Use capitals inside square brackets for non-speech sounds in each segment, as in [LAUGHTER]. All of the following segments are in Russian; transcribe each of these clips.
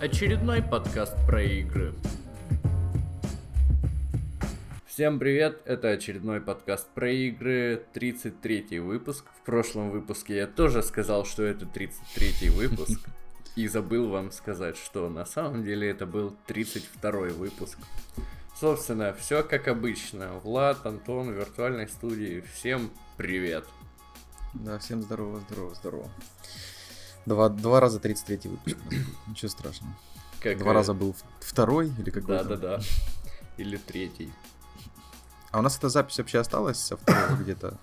Очередной подкаст про игры. Всем привет, это очередной подкаст про игры, 33 выпуск. В прошлом выпуске я тоже сказал, что это 33 выпуск. И забыл вам сказать, что на самом деле это был 32 выпуск. Собственно, все как обычно. Влад, Антон, виртуальной студии. Всем привет. Да, всем здорово, здорово, здорово. Два, два раза 33 выпуск. [CLEARS THROAT] Ничего страшного. Как, два э... раза был второй или какой-то? Да-да-да. Или третий. А у нас эта запись вообще осталась со второго где-то?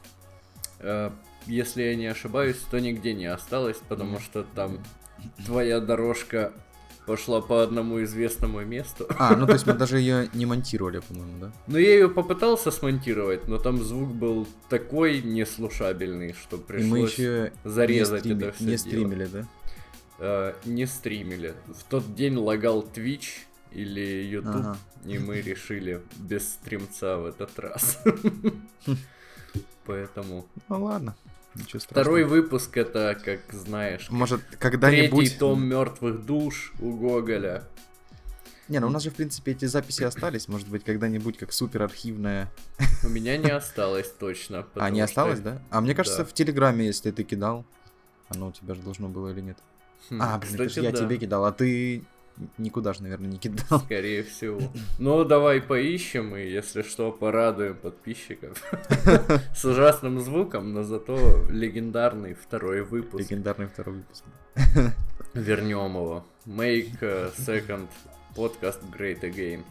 Э, если я не ошибаюсь, то нигде не осталось, потому что там твоя дорожка пошла по одному известному месту. А, ну то есть мы даже ее не монтировали, по-моему, да? [LAUGHS] Ну я ее попытался смонтировать, но там звук был такой неслушабельный, что пришлось мы еще зарезать не это все Не стримили, дело. да? Uh, не стримили. В тот день лагал Twitch или YouTube, ага. и мы решили без стримца в этот раз. [LAUGHS] Поэтому. Ну ладно. Ничего Второй выпуск это, как знаешь, может когда-нибудь третий том мертвых душ у Гоголя. Не, ну у нас же, в принципе, эти записи остались. Может быть, когда-нибудь как супер архивная. У меня не осталось точно. А, не осталось, да? А мне кажется, в Телеграме, если ты кидал, оно у тебя же должно было или нет. Хм, а, блин, Кстати, я тебе кидал, а ты никуда же, наверное, не кидал. Скорее всего. Ну, давай поищем, и если что, порадуем подписчиков. С ужасным звуком, но зато легендарный второй выпуск. Легендарный второй выпуск. Вернем его. Make second podcast great again.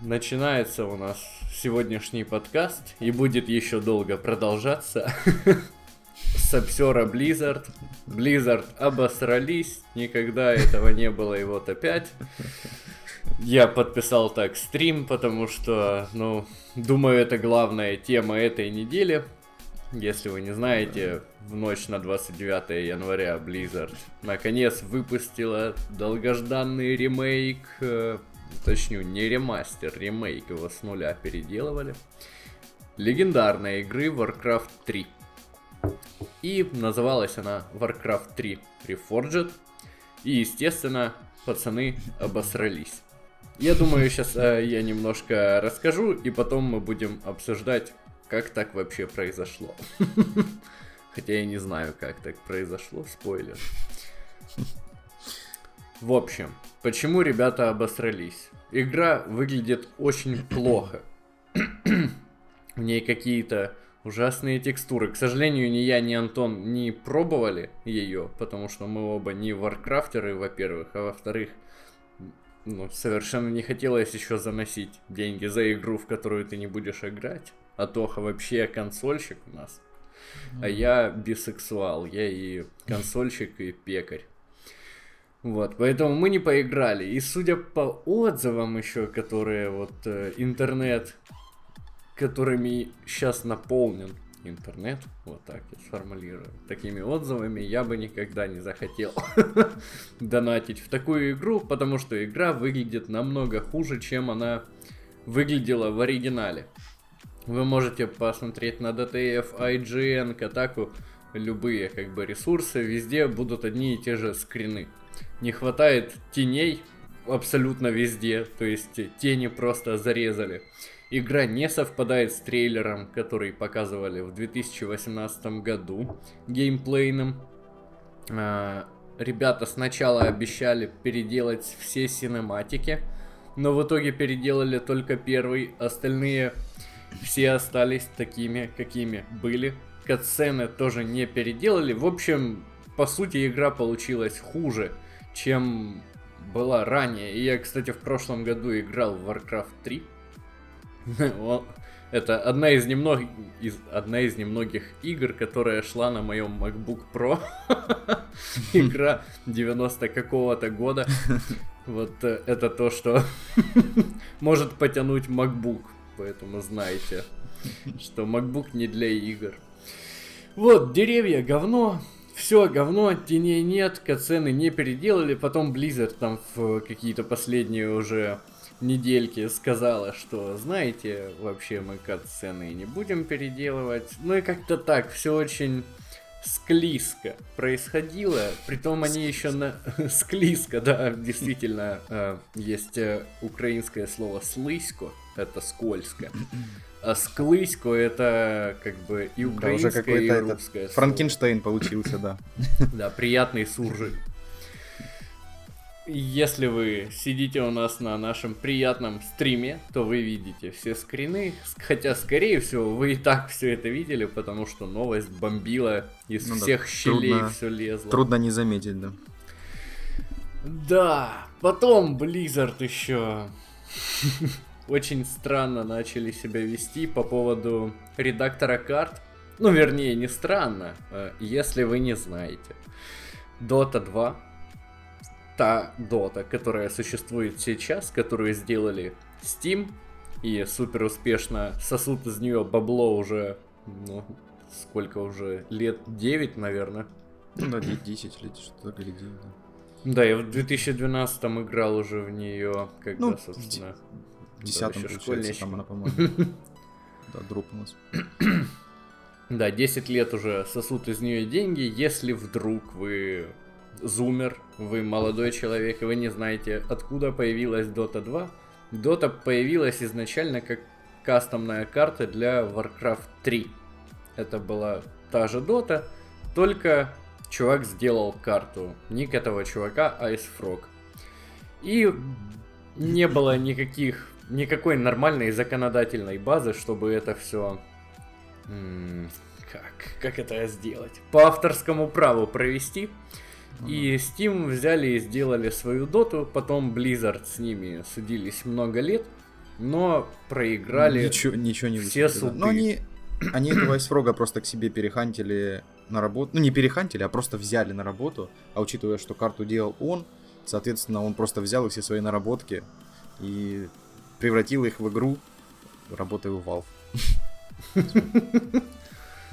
Начинается у нас сегодняшний подкаст и будет еще долго продолжаться. Сапсера Blizzard. Blizzard обосрались, никогда этого не было, и вот опять. Я подписал так стрим, потому что, ну, думаю, это главная тема этой недели. Если вы не знаете, в ночь на 29 января Blizzard наконец выпустила долгожданный ремейк, э, точнее не ремастер, ремейк его с нуля переделывали. Легендарной игры Warcraft 3. И называлась она Warcraft 3 Reforged. И, естественно, пацаны обосрались. Я думаю, сейчас э, я немножко расскажу, и потом мы будем обсуждать, как так вообще произошло. [LAUGHS] Хотя я не знаю, как так произошло, спойлер. В общем, почему ребята обосрались? Игра выглядит очень плохо. [CLEARS THROAT] В ней какие-то ужасные текстуры. К сожалению, ни я, ни Антон не пробовали ее, потому что мы оба не варкрафтеры, во-первых, а во-вторых, ну, совершенно не хотелось еще заносить деньги за игру, в которую ты не будешь играть. А Тоха вообще консольщик у нас. А я бисексуал, я и консольщик, и пекарь. Вот, поэтому мы не поиграли. И судя по отзывам еще, которые вот э, интернет которыми сейчас наполнен интернет, вот так я сформулирую, такими отзывами, я бы никогда не захотел [LAUGHS] донатить в такую игру, потому что игра выглядит намного хуже, чем она выглядела в оригинале. Вы можете посмотреть на DTF, IGN, Kotaku, любые как бы ресурсы, везде будут одни и те же скрины. Не хватает теней абсолютно везде, то есть тени просто зарезали. Игра не совпадает с трейлером, который показывали в 2018 году геймплейным. А, ребята сначала обещали переделать все синематики, но в итоге переделали только первый, остальные все остались такими, какими были. Катсцены тоже не переделали. В общем, по сути, игра получилась хуже, чем была ранее. И я, кстати, в прошлом году играл в Warcraft 3. [LAUGHS] Это одна из немногих, из, одна из немногих игр, которая шла на моем MacBook Pro. [LAUGHS] Игра 90 какого-то года. [LAUGHS] Вот э, это то, что может потянуть MacBook. Поэтому знайте, что MacBook не для игр. Вот, деревья, говно. Все, говно, теней нет, кацены не переделали. Потом Blizzard там в какие-то последние уже недельки сказала, что, знаете, вообще мы кат-сцены не будем переделывать. Ну и как-то так, все очень склизко происходило, притом они еще на... [LAUGHS] склизко, да, действительно, э, есть э, украинское слово слизко, это скользко. А склысько это как бы и украинское, да, уже и русское. Франкенштейн получился, да. Да, приятный суржик. Если вы сидите у нас на нашем приятном стриме, то вы видите все скрины. Хотя, скорее всего, вы и так все это видели, потому что новость бомбила из ну, всех да, щелей трудно, все лезло. Трудно не заметить, да. Да, потом Blizzard еще [LAUGHS] очень странно начали себя вести по поводу редактора карт. Ну, вернее, не странно, э, если вы не знаете. Dota 2 та Dota, которая существует сейчас, которую сделали Steam, и супер успешно сосут из нее бабло уже, ну, сколько уже, лет 9, наверное. Ну да, 10 лет, что-то или 9, да. Да, я в 2012 играл уже в нее, когда, ну, собственно, в 10 получается, там она, по-моему, [LAUGHS] да, дропнулась. Да, 10 лет уже сосут из нее деньги, если вдруг вы зумер, вы молодой человек, и вы не знаете, откуда появилась Dota 2. Dota появилась изначально как кастомная карта для Warcraft 3. Это была та же Dota, только чувак сделал карту. Ник этого чувака Ice Frog. И не было никаких, никакой нормальной законодательной базы, чтобы это все... Как? Как это сделать? По авторскому праву провести. И Steam взяли и сделали свою доту, потом Blizzard с ними судились много лет, но проиграли ничего, ничего не все суды. Но они, они этого Айсфрога просто к себе перехантили на работу. Ну, не перехантили, а просто взяли на работу. А учитывая, что карту делал он, соответственно, он просто взял все свои наработки и превратил их в игру, работая в Valve. [LAUGHS]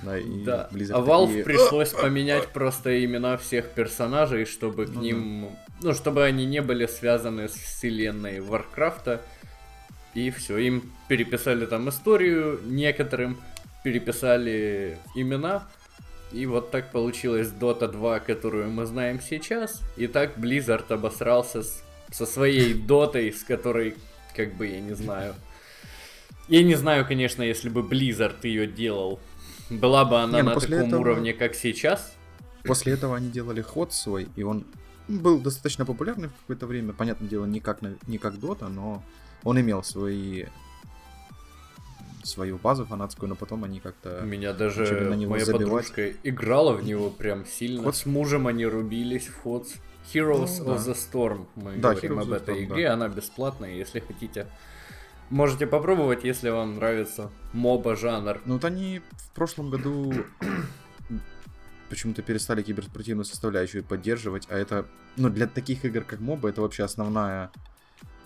Да, и да. Blizzard а Valve такие... пришлось [LAUGHS] поменять просто имена всех персонажей, чтобы к ну, ним... Да. Ну, чтобы они не были связаны с вселенной Варкрафта. И все, им переписали там историю, некоторым переписали имена. И вот так получилась Dota 2, которую мы знаем сейчас. И так Blizzard обосрался с, со своей [LAUGHS] Дотой, с которой, как бы, я не знаю... Я не знаю, конечно, если бы Blizzard ее делал была бы она не, ну, на таком этого... уровне, как сейчас. После этого они делали ход свой, и он был достаточно популярный в какое-то время. Понятное дело, не как, не как Dota, но он имел свои свою базу фанатскую, но потом они как-то... Меня даже на него моя забивать. подружка играла в него прям сильно. Ход... С мужем они рубились в ход. Heroes ну, of да. the Storm. Мы да, говорим Heroes об этой Storm, игре, да. она бесплатная, если хотите Можете попробовать, если вам нравится моба жанр. Ну вот они в прошлом году почему-то перестали киберспортивную составляющую поддерживать, а это, ну, для таких игр, как моба, это вообще основная,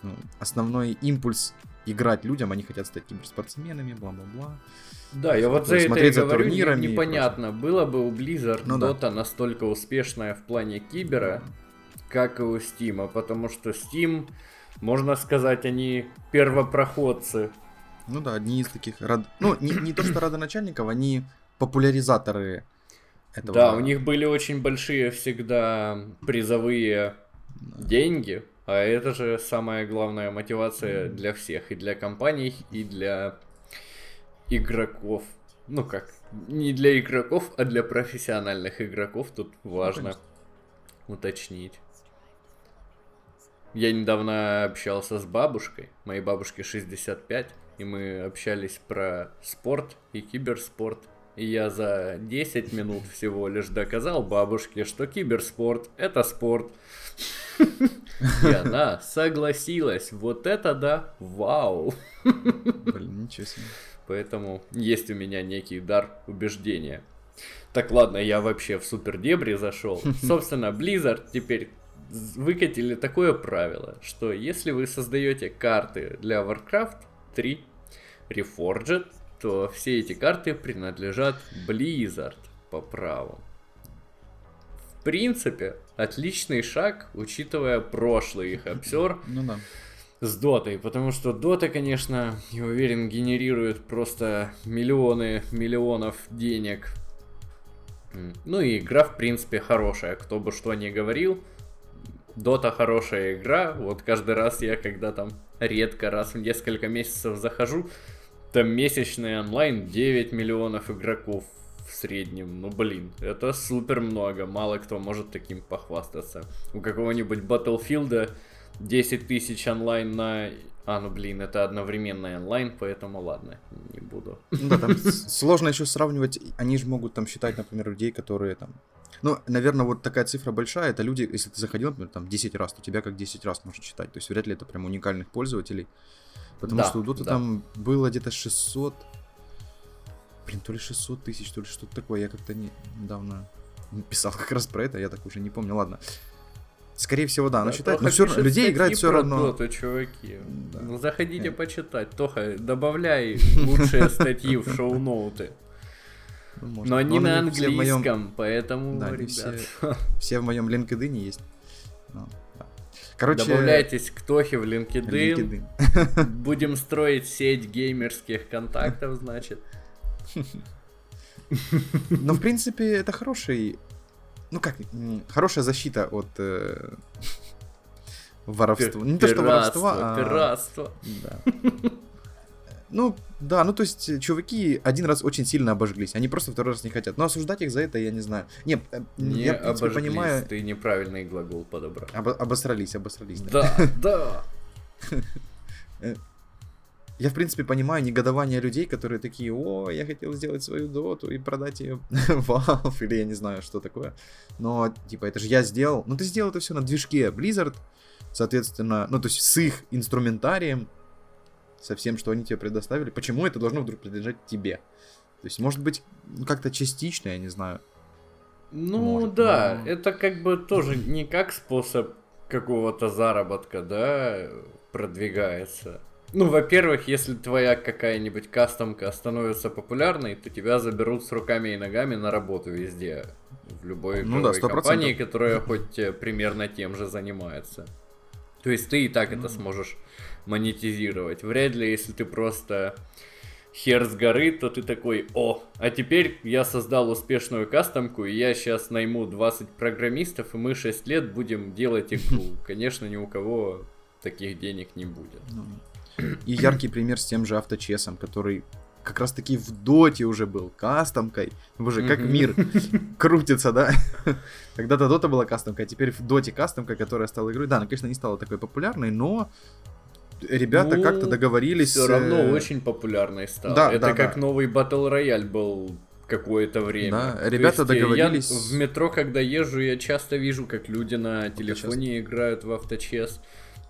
ну, основной импульс играть людям, они хотят стать киберспортсменами, бла-бла-бла. Да, я вот за это и говорю, турнирами непонятно, было бы у Blizzard ну, Dota да. настолько успешная в плане кибера, как и у Steam, потому что Steam можно сказать, они первопроходцы. Ну да, одни из таких... Род... Ну, не, не то, что родоначальников, они популяризаторы этого. Да, у них были очень большие всегда призовые да. деньги, а это же самая главная мотивация для всех, и для компаний, и для игроков. Ну как, не для игроков, а для профессиональных игроков тут важно ну, уточнить. Я недавно общался с бабушкой, моей бабушке 65, и мы общались про спорт и киберспорт. И я за 10 минут всего лишь доказал бабушке, что киберспорт — это спорт. [LAUGHS] И она согласилась. Вот это да, вау. Блин, ничего себе. Поэтому есть у меня некий дар убеждения. Так, ладно, я вообще в супер дебри зашел. [LAUGHS] Собственно, Blizzard теперь выкатили такое правило, что если вы создаете карты для Warcraft 3 Reforged, то все эти карты принадлежат Blizzard по праву. В принципе, отличный шаг, учитывая прошлый их обсер ну да. с Дотой, потому что Дота, конечно, я уверен, генерирует просто миллионы миллионов денег Ну и игра, в принципе, хорошая. Кто бы что ни говорил, Дота хорошая игра. Вот каждый раз я, когда там редко, раз в несколько месяцев захожу, там месячный онлайн 9 миллионов игроков в среднем. Ну блин, это супер много. Мало кто может таким похвастаться. У какого-нибудь Battlefield 10 тысяч онлайн на а, ну блин, это одновременный онлайн, поэтому ладно, не буду. Ну да, там [LAUGHS] сложно еще сравнивать. Они же могут там считать, например, людей, которые там. Ну, наверное, вот такая цифра большая, это люди, если ты заходил, например, там 10 раз, то тебя как 10 раз можно считать. То есть вряд ли это прям уникальных пользователей. Потому да, что у Доты да. там было где-то 600... Блин, то ли 600 тысяч, то ли что-то такое. Я как-то не, недавно писал как раз про это, я так уже не помню. Ладно. Скорее всего, да, но считать, но все равно, людей играет все равно. Доту, чуваки. Да. Ну, заходите Нет. почитать. Тоха, добавляй лучшие [LAUGHS] статьи в шоу-ноуты. Ну, но они на английском, моем... поэтому, да, ребят. Все, все в моем LinkedIn есть. Ну, да. Короче... Добавляйтесь к Тохе в LinkedIn. LinkedIn. [LAUGHS] Будем строить сеть геймерских контактов, значит. [LAUGHS] Ну, в принципе, это хороший ну как, хорошая защита от э, [LAUGHS] воровства. Не то, что воровства, а... Пиратство. Да. Ну, да, ну то есть чуваки один раз очень сильно обожглись, они просто второй раз не хотят. Но осуждать их за это я не знаю. Не, э, не я, в принципе, обожглись, понимаю... ты неправильный глагол подобрал. Об, обосрались, обосрались. Да, да. [LAUGHS] Э, я, в принципе, понимаю негодование людей, которые такие, о, я хотел сделать свою доту и продать ее [LAUGHS] Valve, или я не знаю, что такое. Но, типа, это же я сделал. Ну, ты сделал это все на движке Blizzard, соответственно, ну, то есть с их инструментарием, со всем, что они тебе предоставили. Почему это должно вдруг принадлежать тебе? То есть, может быть, ну, как-то частично, я не знаю. Ну, может, да, но... это как бы тоже [LAUGHS] не как способ какого-то заработка, да, продвигается. Ну, во-первых, если твоя какая-нибудь кастомка становится популярной, то тебя заберут с руками и ногами на работу везде. В любой ну, да, компании, которая хоть э, примерно тем же занимается. То есть ты и так это сможешь монетизировать. Вряд ли, если ты просто хер с горы, то ты такой, о, а теперь я создал успешную кастомку, и я сейчас найму 20 программистов, и мы 6 лет будем делать игру. [LAUGHS] Конечно, ни у кого таких денег не будет. Ну, и яркий пример с тем же авточесом, который как раз таки в доте уже был кастомкой. Боже, как мир [LAUGHS] крутится, да? [LAUGHS] Когда-то дота была кастомкой, а теперь в доте кастомка, которая стала игрой. Да, она, конечно, не стала такой популярной, но ребята ну, как-то договорились. Все равно э, очень популярной стала. Да, Это да, как да. новый Battle Royale был какое-то время. Да, ребята есть, договорились. Я в метро, когда езжу, я часто вижу, как люди на телефоне играют в авточес.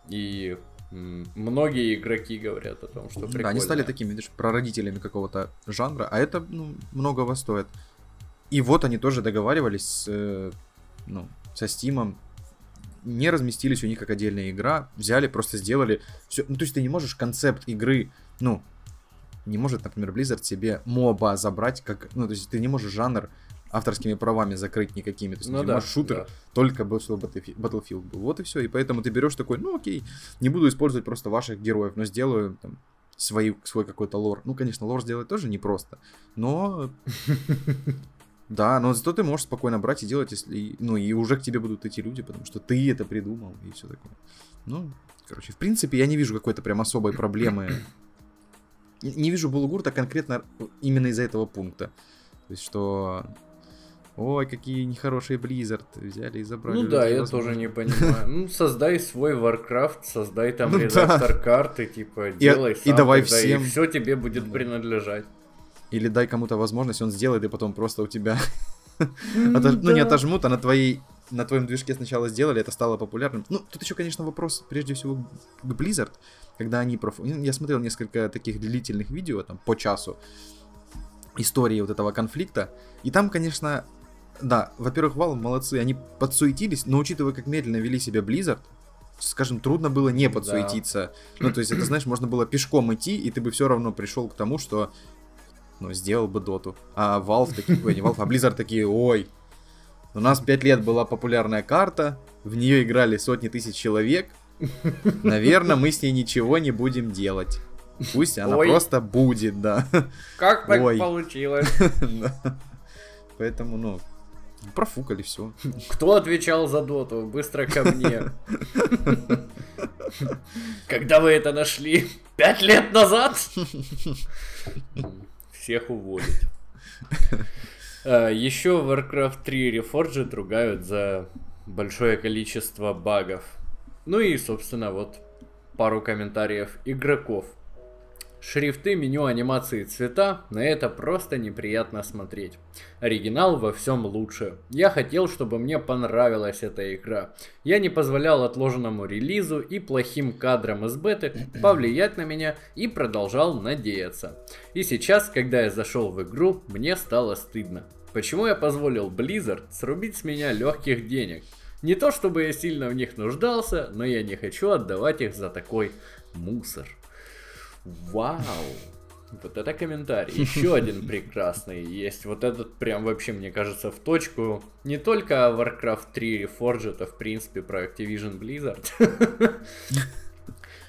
И Многие игроки говорят о том, что прикольно. Да, они стали такими, видишь, прародителями какого-то жанра, а это ну, многого стоит. И вот они тоже договаривались с, э, ну, со Стимом, не разместились у них как отдельная игра, взяли, просто сделали все. Ну, то есть ты не можешь концепт игры, ну, не может, например, Blizzard себе моба забрать, как, ну, то есть ты не можешь жанр авторскими правами закрыть никакими. То есть ну, да, шутер да. только бы что Battlefield был. Вот и все. И поэтому ты берешь такой, ну окей, не буду использовать просто ваших героев, но сделаю там свой, свой какой-то лор. Ну, конечно, лор сделать тоже непросто, но... [LAUGHS] Да, но зато ты можешь спокойно брать и делать, если... Ну, и уже к тебе будут идти люди, потому что ты это придумал и все такое. Ну, короче, в принципе, я не вижу какой-то прям особой проблемы. [CLEARS THROAT] Не вижу Булгурта конкретно именно из-за этого пункта. То есть, что Ой, какие нехорошие Blizzard взяли и забрали. Ну да, я тоже не понимаю. Ну, создай свой Warcraft, создай там ну, редактор да. карты, типа, и, делай сам. И давай всем. И все тебе будет принадлежать. Или дай кому-то возможность, он сделает, и потом просто у тебя... Ну, не отожмут, а на твоей на твоем движке сначала сделали, это стало популярным. Ну, тут еще, конечно, вопрос, прежде всего, к Blizzard, когда они... Проф... Я смотрел несколько таких длительных видео, там, по часу, истории вот этого конфликта, и там, конечно, да, во-первых, Valve молодцы, они подсуетились, но учитывая, как медленно вели себя Blizzard, скажем, трудно было не подсуетиться. Да. Ну, то есть, это, знаешь, можно было пешком идти, и ты бы все равно пришел к тому, что, ну, сделал бы доту. А Valve такие, ой, не Valve, а Blizzard такие, ой, у нас 5 лет была популярная карта, в нее играли сотни тысяч человек, наверное, мы с ней ничего не будем делать. Пусть она Ой. просто будет, да. Как так Ой. получилось? [LAUGHS] поэтому, ну, профукали все. Кто отвечал за доту? Быстро ко мне. Когда вы это нашли? Пять лет назад? Всех уволят. А, Еще Warcraft 3 Reforged ругают за большое количество багов. Ну и, собственно, вот пару комментариев игроков. Шрифты, меню, анимации, цвета, на это просто неприятно смотреть. Оригинал во всем лучше. Я хотел, чтобы мне понравилась эта игра. Я не позволял отложенному релизу и плохим кадрам из беты [CLEARS THROAT] повлиять на меня и продолжал надеяться. И сейчас, когда я зашел в игру, мне стало стыдно. Почему я позволил Blizzard срубить с меня легких денег? Не то чтобы я сильно в них нуждался, но я не хочу отдавать их за такой мусор. Вау! Вот это комментарий. Еще [LAUGHS] один прекрасный есть. Вот этот прям вообще, мне кажется, в точку. Не только Warcraft 3 Reforged, а в принципе про Activision Blizzard. [LAUGHS]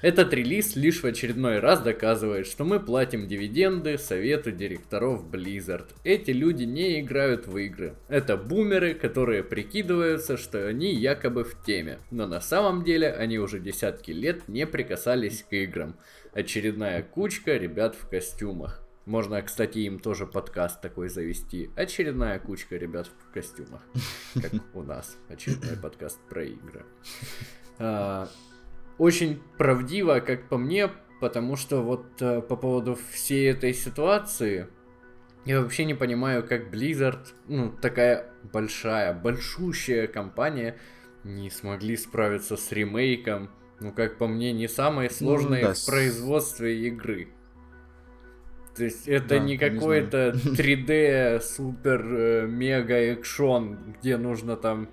Этот релиз лишь в очередной раз доказывает, что мы платим дивиденды совету директоров Blizzard. Эти люди не играют в игры. Это бумеры, которые прикидываются, что они якобы в теме. Но на самом деле они уже десятки лет не прикасались к играм. Очередная кучка ребят в костюмах. Можно, кстати, им тоже подкаст такой завести. Очередная кучка ребят в костюмах. [LAUGHS] Как у нас. Очередной подкаст про игры. А, очень правдиво, как по мне, потому что вот э, по поводу всей этой ситуации я вообще не понимаю, как Blizzard, ну, такая большая, большущая компания, не смогли справиться с ремейком, ну, как по мне, не самой сложной да, в производстве игры. То есть это Да, не не какой-то [LAUGHS] 3D супер э, мега экшон, где нужно там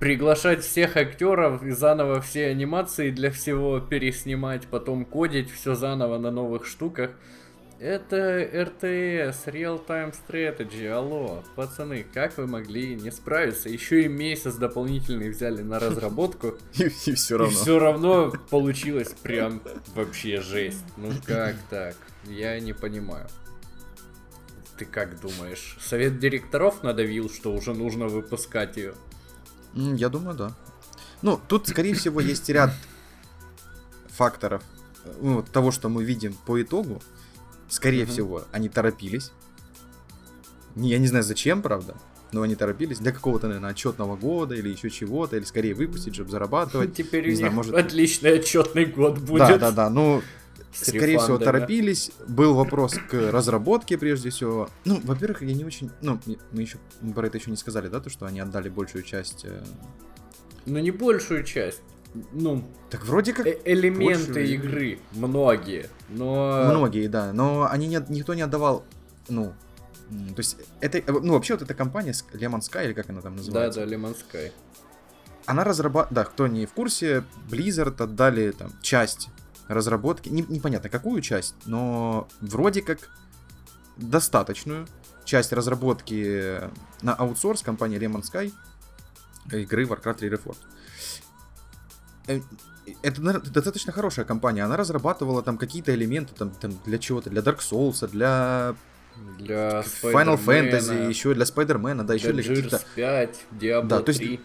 приглашать всех актеров и заново все анимации для всего переснимать, потом кодить все заново на новых штуках. Это RTS, Real Time Strategy, алло, пацаны, как вы могли не справиться? Еще и месяц дополнительный взяли на разработку, [LAUGHS] И, все равно. все равно получилось прям вообще жесть. Ну как так? Я не понимаю. Ты как думаешь? Совет директоров надавил, что уже нужно выпускать ее? Я думаю, да. Ну, тут, скорее всего, есть ряд факторов э, ну, того, что мы видим по итогу. Скорее Мгм. всего, они торопились. Не- Я не знаю зачем, правда, но они торопились для какого-то, наверное, отчетного года или еще чего-то, или скорее выпустить, чтобы зарабатывать. [LAUGHS] Теперь не у знаю, них может- отличный отчетный год будет. Да, да, да. Ну, С скорее всего, рефандами. торопились. Был вопрос к разработке, прежде всего. Ну, во-первых, я не очень. Ну, мы еще мы про это еще не сказали, да, то, что они отдали большую часть. э, Но не большую часть. Ну, Так вроде как э- элементы большую игры. Многие. Но... Многие, да, но они не, никто не отдавал, ну, то есть это, э, ну вообще вот эта компания Lemon Sky или как она там Да, называется, да, Lemon Sky. она разрабатывала, да, кто не в курсе, Blizzard отдали там часть разработки, не- непонятно какую часть, но вроде как достаточную часть разработки на аутсорс компании Lemon Sky игры Warcraft 3 Reforged. Э, Это наверно, достаточно хорошая компания. Она разрабатывала там какие-то элементы там, там для чего-то, для Dark Souls, для Для Final Fantasy, еще для Spider-Man а, да, еще для для каких-то... Gears 5, Diablo Да, то есть 3.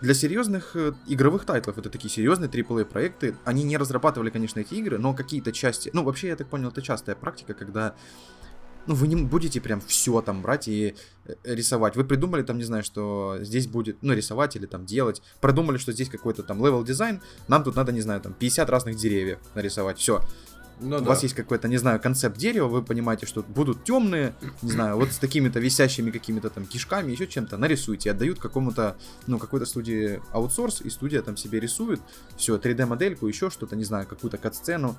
Для серьезных э, игровых title ов, это такие серьезные AAA проекты, они не разрабатывали, конечно, эти игры, но какие-то части... Ну, вообще, я так понял, это частая практика, когда ну, вы не будете прям все там брать и э, рисовать. Вы придумали там, не знаю, что здесь будет, ну, рисовать или там делать. Продумали, что здесь какой-то там level design. Нам тут надо, не знаю, там 50 разных деревьев нарисовать. Все. Ну У да. вас есть какой-то, не знаю, концепт дерева, вы понимаете, что будут темные, не знаю, вот с такими-то висящими какими-то там кишками, еще чем-то, нарисуйте, отдают какому-то, ну, какой-то студии аутсорс, и студия там себе рисует, все, 3D-модельку, еще что-то, не знаю, какую-то кат-сцену,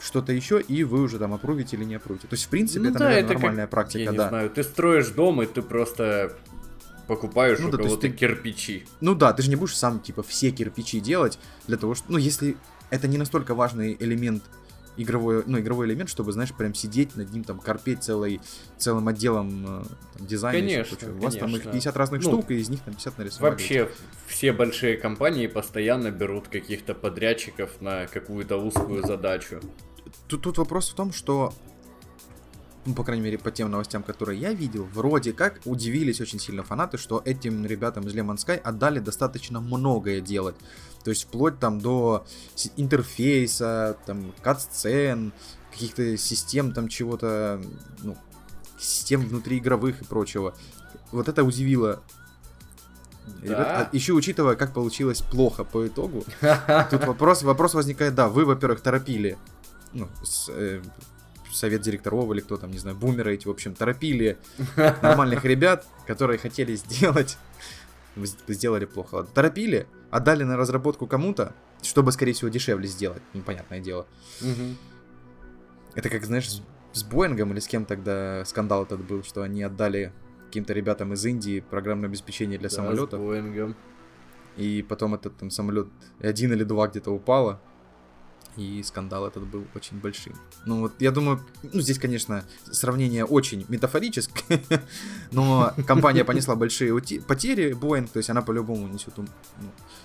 что-то еще, и вы уже там опрувите или не опрувите. То есть, в принципе, Ну это, да, наверное, это как- нормальная практика, Я не да. знаю, ты строишь дом, и ты просто покупаешь Ну у да, кого-то ты- кирпичи. Ну да, ты же не будешь сам, типа, все кирпичи делать для того, что... Ну, если это не настолько важный элемент игровой, ну, игровой элемент, чтобы, знаешь, прям сидеть над ним, там, корпеть целый, целым отделом э, там, дизайна. Конечно, прочее. У вас там их конечно. 50 разных Ну, штук, и из них там 50 нарисовали. Вообще, все большие компании постоянно берут каких-то подрядчиков на какую-то узкую задачу. Тут, тут вопрос в том, что ну, по крайней мере, по тем новостям, которые я видел, вроде как удивились очень сильно фанаты, что этим ребятам из Lemon Sky отдали достаточно многое делать. То есть вплоть там до интерфейса, там, кат-сцен, каких-то систем там чего-то, ну, систем внутриигровых и прочего. Вот это удивило да. А еще учитывая, как получилось плохо по итогу, [LAUGHS] тут вопрос, вопрос возникает, да, вы, во-первых, торопили ну, с, э, совет директоров или кто там, не знаю, бумеры эти, в общем, торопили [LAUGHS] нормальных ребят, которые хотели сделать, сделали плохо. Ладно. Торопили, отдали на разработку кому-то, чтобы, скорее всего, дешевле сделать, непонятное дело. Это как, знаешь, с Боингом или с кем тогда скандал этот был, что они отдали каким-то ребятам из Индии программное обеспечение для да, самолетов. С Боингом. И потом этот там самолет один или два где-то упало, и скандал этот был очень большим. Ну вот, я думаю, ну здесь, конечно, сравнение очень метафорическое, [LAUGHS] но компания понесла большие потери, Boeing, то есть она по-любому несет, ну,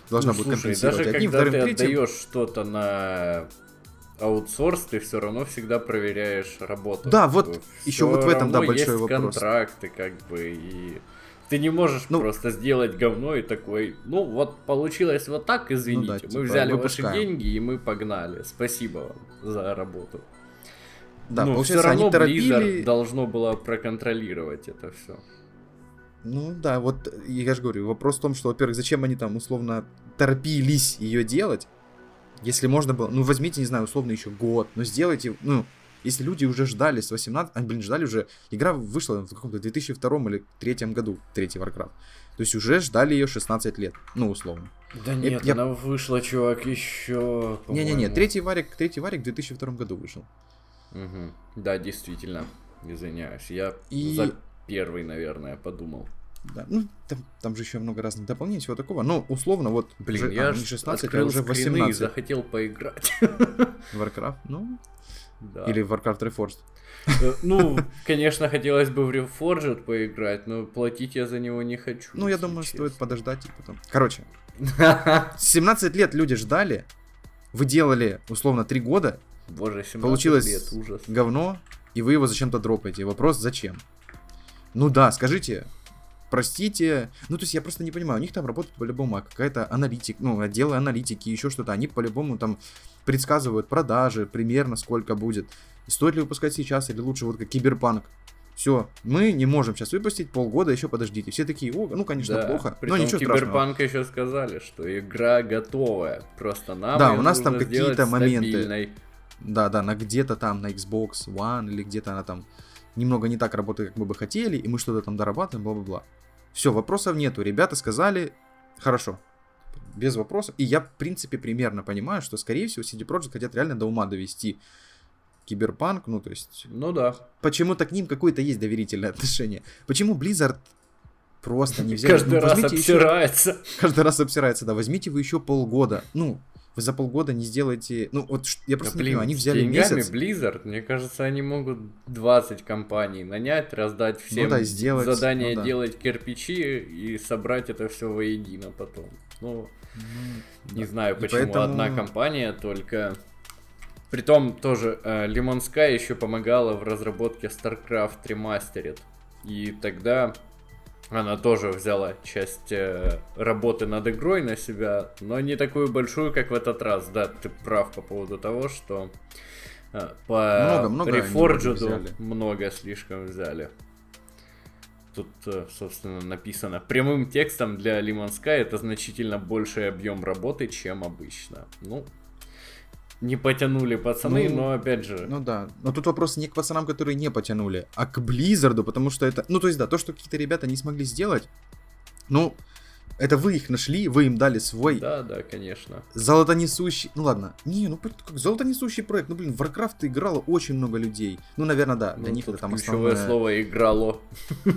должна ну, будет слушай, компенсировать даже одним, когда ты третьим. отдаешь что-то на аутсорс, ты все равно всегда проверяешь работу. Да, вот еще вот в этом, да, большой есть вопрос. контракты, как бы, и ты не можешь ну, просто сделать говно и такой, ну вот получилось вот так, извините, ну да, типа, мы взяли выпускаем. ваши деньги и мы погнали, спасибо вам за работу. Да, ну, все равно они торопили... Blizzard должно было проконтролировать это все. Ну да, вот я же говорю, вопрос в том, что, во-первых, зачем они там условно торопились ее делать, если можно было, ну возьмите, не знаю, условно еще год, но сделайте, ну, если люди уже ждали с 18... А, блин, ждали уже... Игра вышла в каком-то 2002 или 2003 году, третий Warcraft. То есть уже ждали ее 16 лет, ну, условно. Да нет, я... она вышла, чувак, еще... Не-не-не, третий Варик, третий Варик в 2002 году вышел. Угу. Да, действительно, извиняюсь. Я И... за первый, наверное, подумал. Да, ну, там, там же еще много разных дополнений, всего такого. Но, условно, вот, Блин, уже, я а, не 16, а уже 18. и захотел поиграть. [LAUGHS] Warcraft, ну, да. Или Warcraft Reforged. Э, ну, конечно, хотелось бы в Reforged поиграть, но платить я за него не хочу. Ну, я думаю, честно. стоит подождать и потом. Короче, 17 лет люди ждали, вы делали, условно, 3 года, Боже, 17 получилось лет, ужас. говно, и вы его зачем-то дропаете. Вопрос, зачем? Ну да, скажите, простите. Ну, то есть я просто не понимаю, у них там работает по-любому а какая-то аналитик, ну, отделы аналитики, еще что-то. Они по-любому там предсказывают продажи, примерно сколько будет. Стоит ли выпускать сейчас или лучше вот как Киберпанк. Все, мы не можем сейчас выпустить, полгода еще подождите. Все такие, о, ну, конечно, да, плохо, но ничего Киберпанк страшного. еще сказали, что игра готовая, просто нам Да, у нас там какие-то моменты. Да, да, на где-то там на Xbox One или где-то она там немного не так работает, как мы бы хотели, и мы что-то там дорабатываем, бла-бла-бла. Все, вопросов нету. Ребята сказали, хорошо, без вопросов. И я, в принципе, примерно понимаю, что, скорее всего, CD Projekt хотят реально до ума довести Киберпанк, ну, то есть... Ну да. Почему-то к ним какое-то есть доверительное [LAUGHS] отношение. Почему Blizzard просто не взяли... Каждый ну, раз обсирается. Еще... Каждый раз обсирается, да. Возьмите вы еще полгода. Ну, вы за полгода не сделаете... Ну, вот я просто да, не понимаю, они взяли месяц... Blizzard, мне кажется, они могут 20 компаний нанять, раздать всем ну, да, сделать, задание ну, да. делать кирпичи и собрать это все воедино потом. Ну, ну не да. знаю, почему поэтому... одна компания только... Притом тоже э, Sky еще помогала в разработке StarCraft Remastered. И тогда она тоже взяла часть э, работы над игрой на себя, но не такую большую, как в этот раз. Да, ты прав по поводу того, что э, по много, много много слишком взяли. Тут, э, собственно, написано прямым текстом для Sky это значительно больший объем работы, чем обычно. Ну, не потянули пацаны, ну, но опять же. Ну да. Но тут вопрос не к пацанам, которые не потянули, а к Близзарду, потому что это. Ну, то есть, да, то, что какие-то ребята не смогли сделать. Ну, это вы их нашли, вы им дали свой... Да, да, конечно. Золотонесущий... Ну ладно. Не, ну как золотонесущий проект. Ну блин, в Warcraft играло очень много людей. Ну, наверное, да. Для ну, них это там основное... слово играло.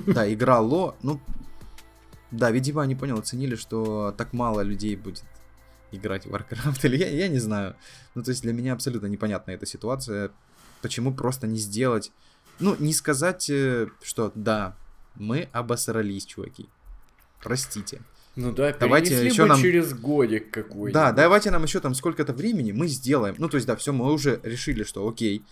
Да, [LAUGHS] играло. Ну, да, видимо, они понял, оценили, что так мало людей будет играть в Warcraft, [LAUGHS] или я, я не знаю. Ну, то есть для меня абсолютно непонятна эта ситуация. Почему просто не сделать... Ну, не сказать, э, что да, мы обосрались, чуваки. Простите. Ну да, давайте еще нам через годик какой-нибудь. Да, давайте нам еще там сколько-то времени мы сделаем. Ну, то есть, да, все, мы уже решили, что окей,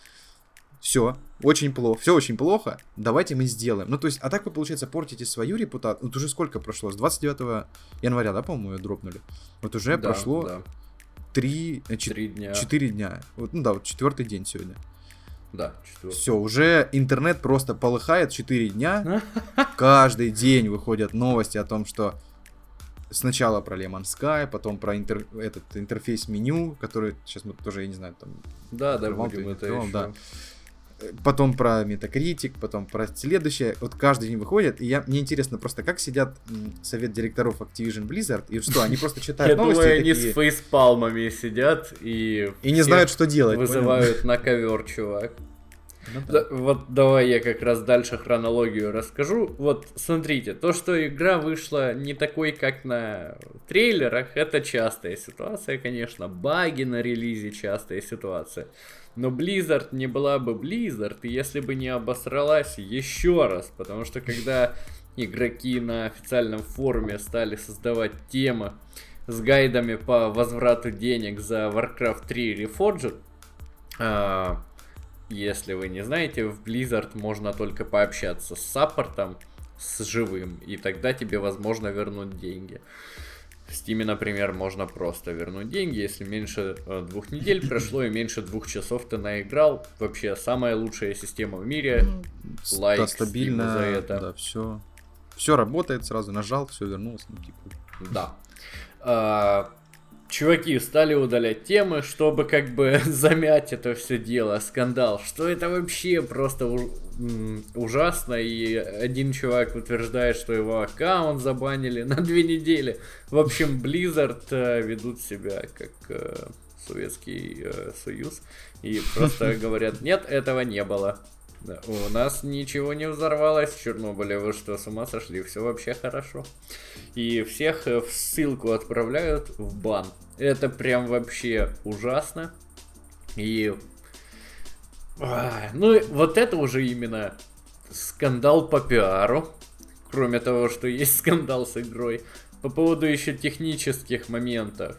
все, очень плохо, все очень плохо, давайте мы сделаем. Ну, то есть, а так вы, получается, портите свою репутацию. Вот уже сколько прошло? С 29 января, да, по-моему, ее дропнули? Вот уже да, прошло да. 3, 4 дня. 4 дня. Вот, ну да, вот четвертый день сегодня. Да, четвертый. Все, уже интернет просто полыхает 4 дня. [LAUGHS] Каждый день выходят новости о том, что сначала про Lemon Sky, потом про интер... этот интерфейс меню, который сейчас мы тоже, я не знаю, там... Да, да, будем это еще. Да потом про Metacritic, потом про следующее. Вот каждый день выходит, и я, мне интересно просто, как сидят совет директоров Activision Blizzard, и что, они просто читают новости Я думаю, они с фейспалмами сидят и... И не знают, что делать. Вызывают на ковер, чувак. Ну, да. Да, вот давай я как раз дальше хронологию расскажу. Вот смотрите, то, что игра вышла не такой, как на трейлерах, это частая ситуация, конечно. Баги на релизе частая ситуация. Но Blizzard не была бы Blizzard, если бы не обосралась еще раз. Потому что когда игроки на официальном форуме стали создавать темы с гайдами по возврату денег за Warcraft 3 Reforged, а, если вы не знаете, в Blizzard можно только пообщаться с саппортом, с живым, и тогда тебе возможно вернуть деньги. В Steam, например, можно просто вернуть деньги, если меньше э, двух недель [CLEARS THROAT] прошло и меньше двух часов ты наиграл. Вообще самая лучшая система в мире. Лайк да, стабильно, за это. Да, все. Все работает, сразу нажал, все вернулось. Ну, типа. Да. Чуваки стали удалять темы, чтобы как бы [LAUGHS] замять это все дело, скандал. Что это вообще просто ужасно, и один чувак утверждает, что его аккаунт забанили [LAUGHS] на две недели. В общем, Blizzard э, ведут себя как э, Советский э, Союз и просто [LAUGHS] говорят, нет, этого не было. У нас ничего не взорвалось в Чернобыле, вы что, с ума сошли? Все вообще хорошо. И всех в ссылку отправляют в бан. Это прям вообще ужасно. И... Ну, вот это уже именно скандал по пиару. Кроме того, что есть скандал с игрой. По поводу еще технических моментов.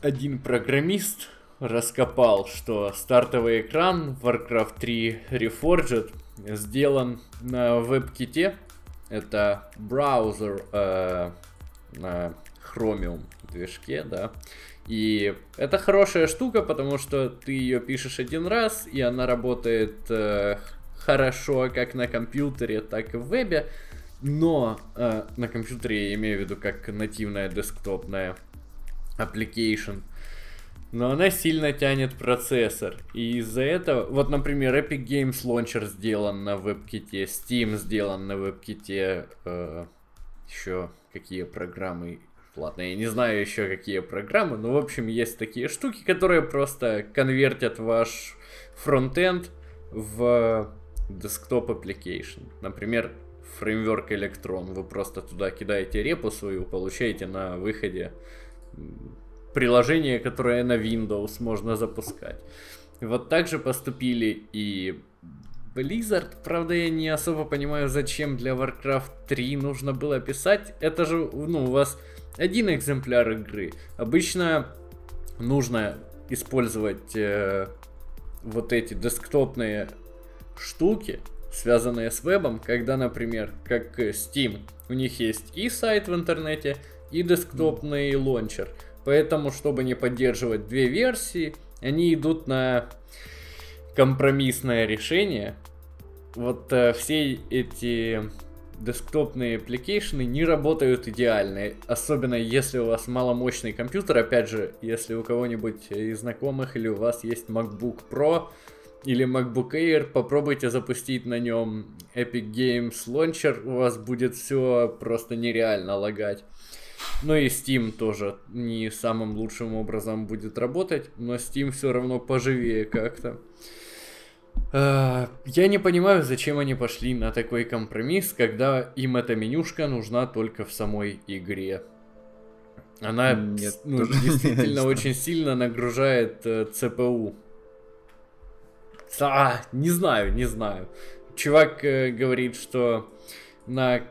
Один программист раскопал, что стартовый экран Warcraft 3 Reforged сделан на WebKit. Это браузер э, на Chromium движке, да. И это хорошая штука, потому что ты ее пишешь один раз, и она работает э, хорошо как на компьютере, так и в вебе. Но э, на компьютере я имею в виду как нативная десктопная application. Но она сильно тянет процессор. И из-за этого, вот, например, Epic Games Launcher сделан на WebKit, Steam сделан на WebKit, э, еще какие программы Ладно, я не знаю еще какие программы, но в общем есть такие штуки, которые просто конвертят ваш фронтенд в desktop application. Например, фреймворк Electron. Вы просто туда кидаете репу свою, получаете на выходе приложение, которое на Windows можно запускать. Вот так же поступили и Blizzard. Правда, я не особо понимаю, зачем для Warcraft 3 нужно было писать. Это же, ну, у вас один экземпляр игры. Обычно нужно использовать э, вот эти десктопные штуки, связанные с вебом, когда, например, как Steam, у них есть и сайт в интернете, и десктопный лончер. Поэтому, чтобы не поддерживать две версии, они идут на компромиссное решение. Вот э, все эти десктопные application ы не работают идеально, особенно если у вас маломощный компьютер, опять же, если у кого-нибудь из знакомых или у вас есть MacBook Pro или MacBook Air, попробуйте запустить на нем Epic Games Launcher, у вас будет все просто нереально лагать. Ну и Steam тоже не самым лучшим образом будет работать, но Steam все равно поживее как-то. Э, я не понимаю, зачем они пошли на такой компромисс, когда им эта менюшка нужна только в самой игре. Она Нет, ну, [LAUGHS] действительно очень сильно нагружает э, ЦПУ. А, не знаю, не знаю. Чувак э, говорит, что на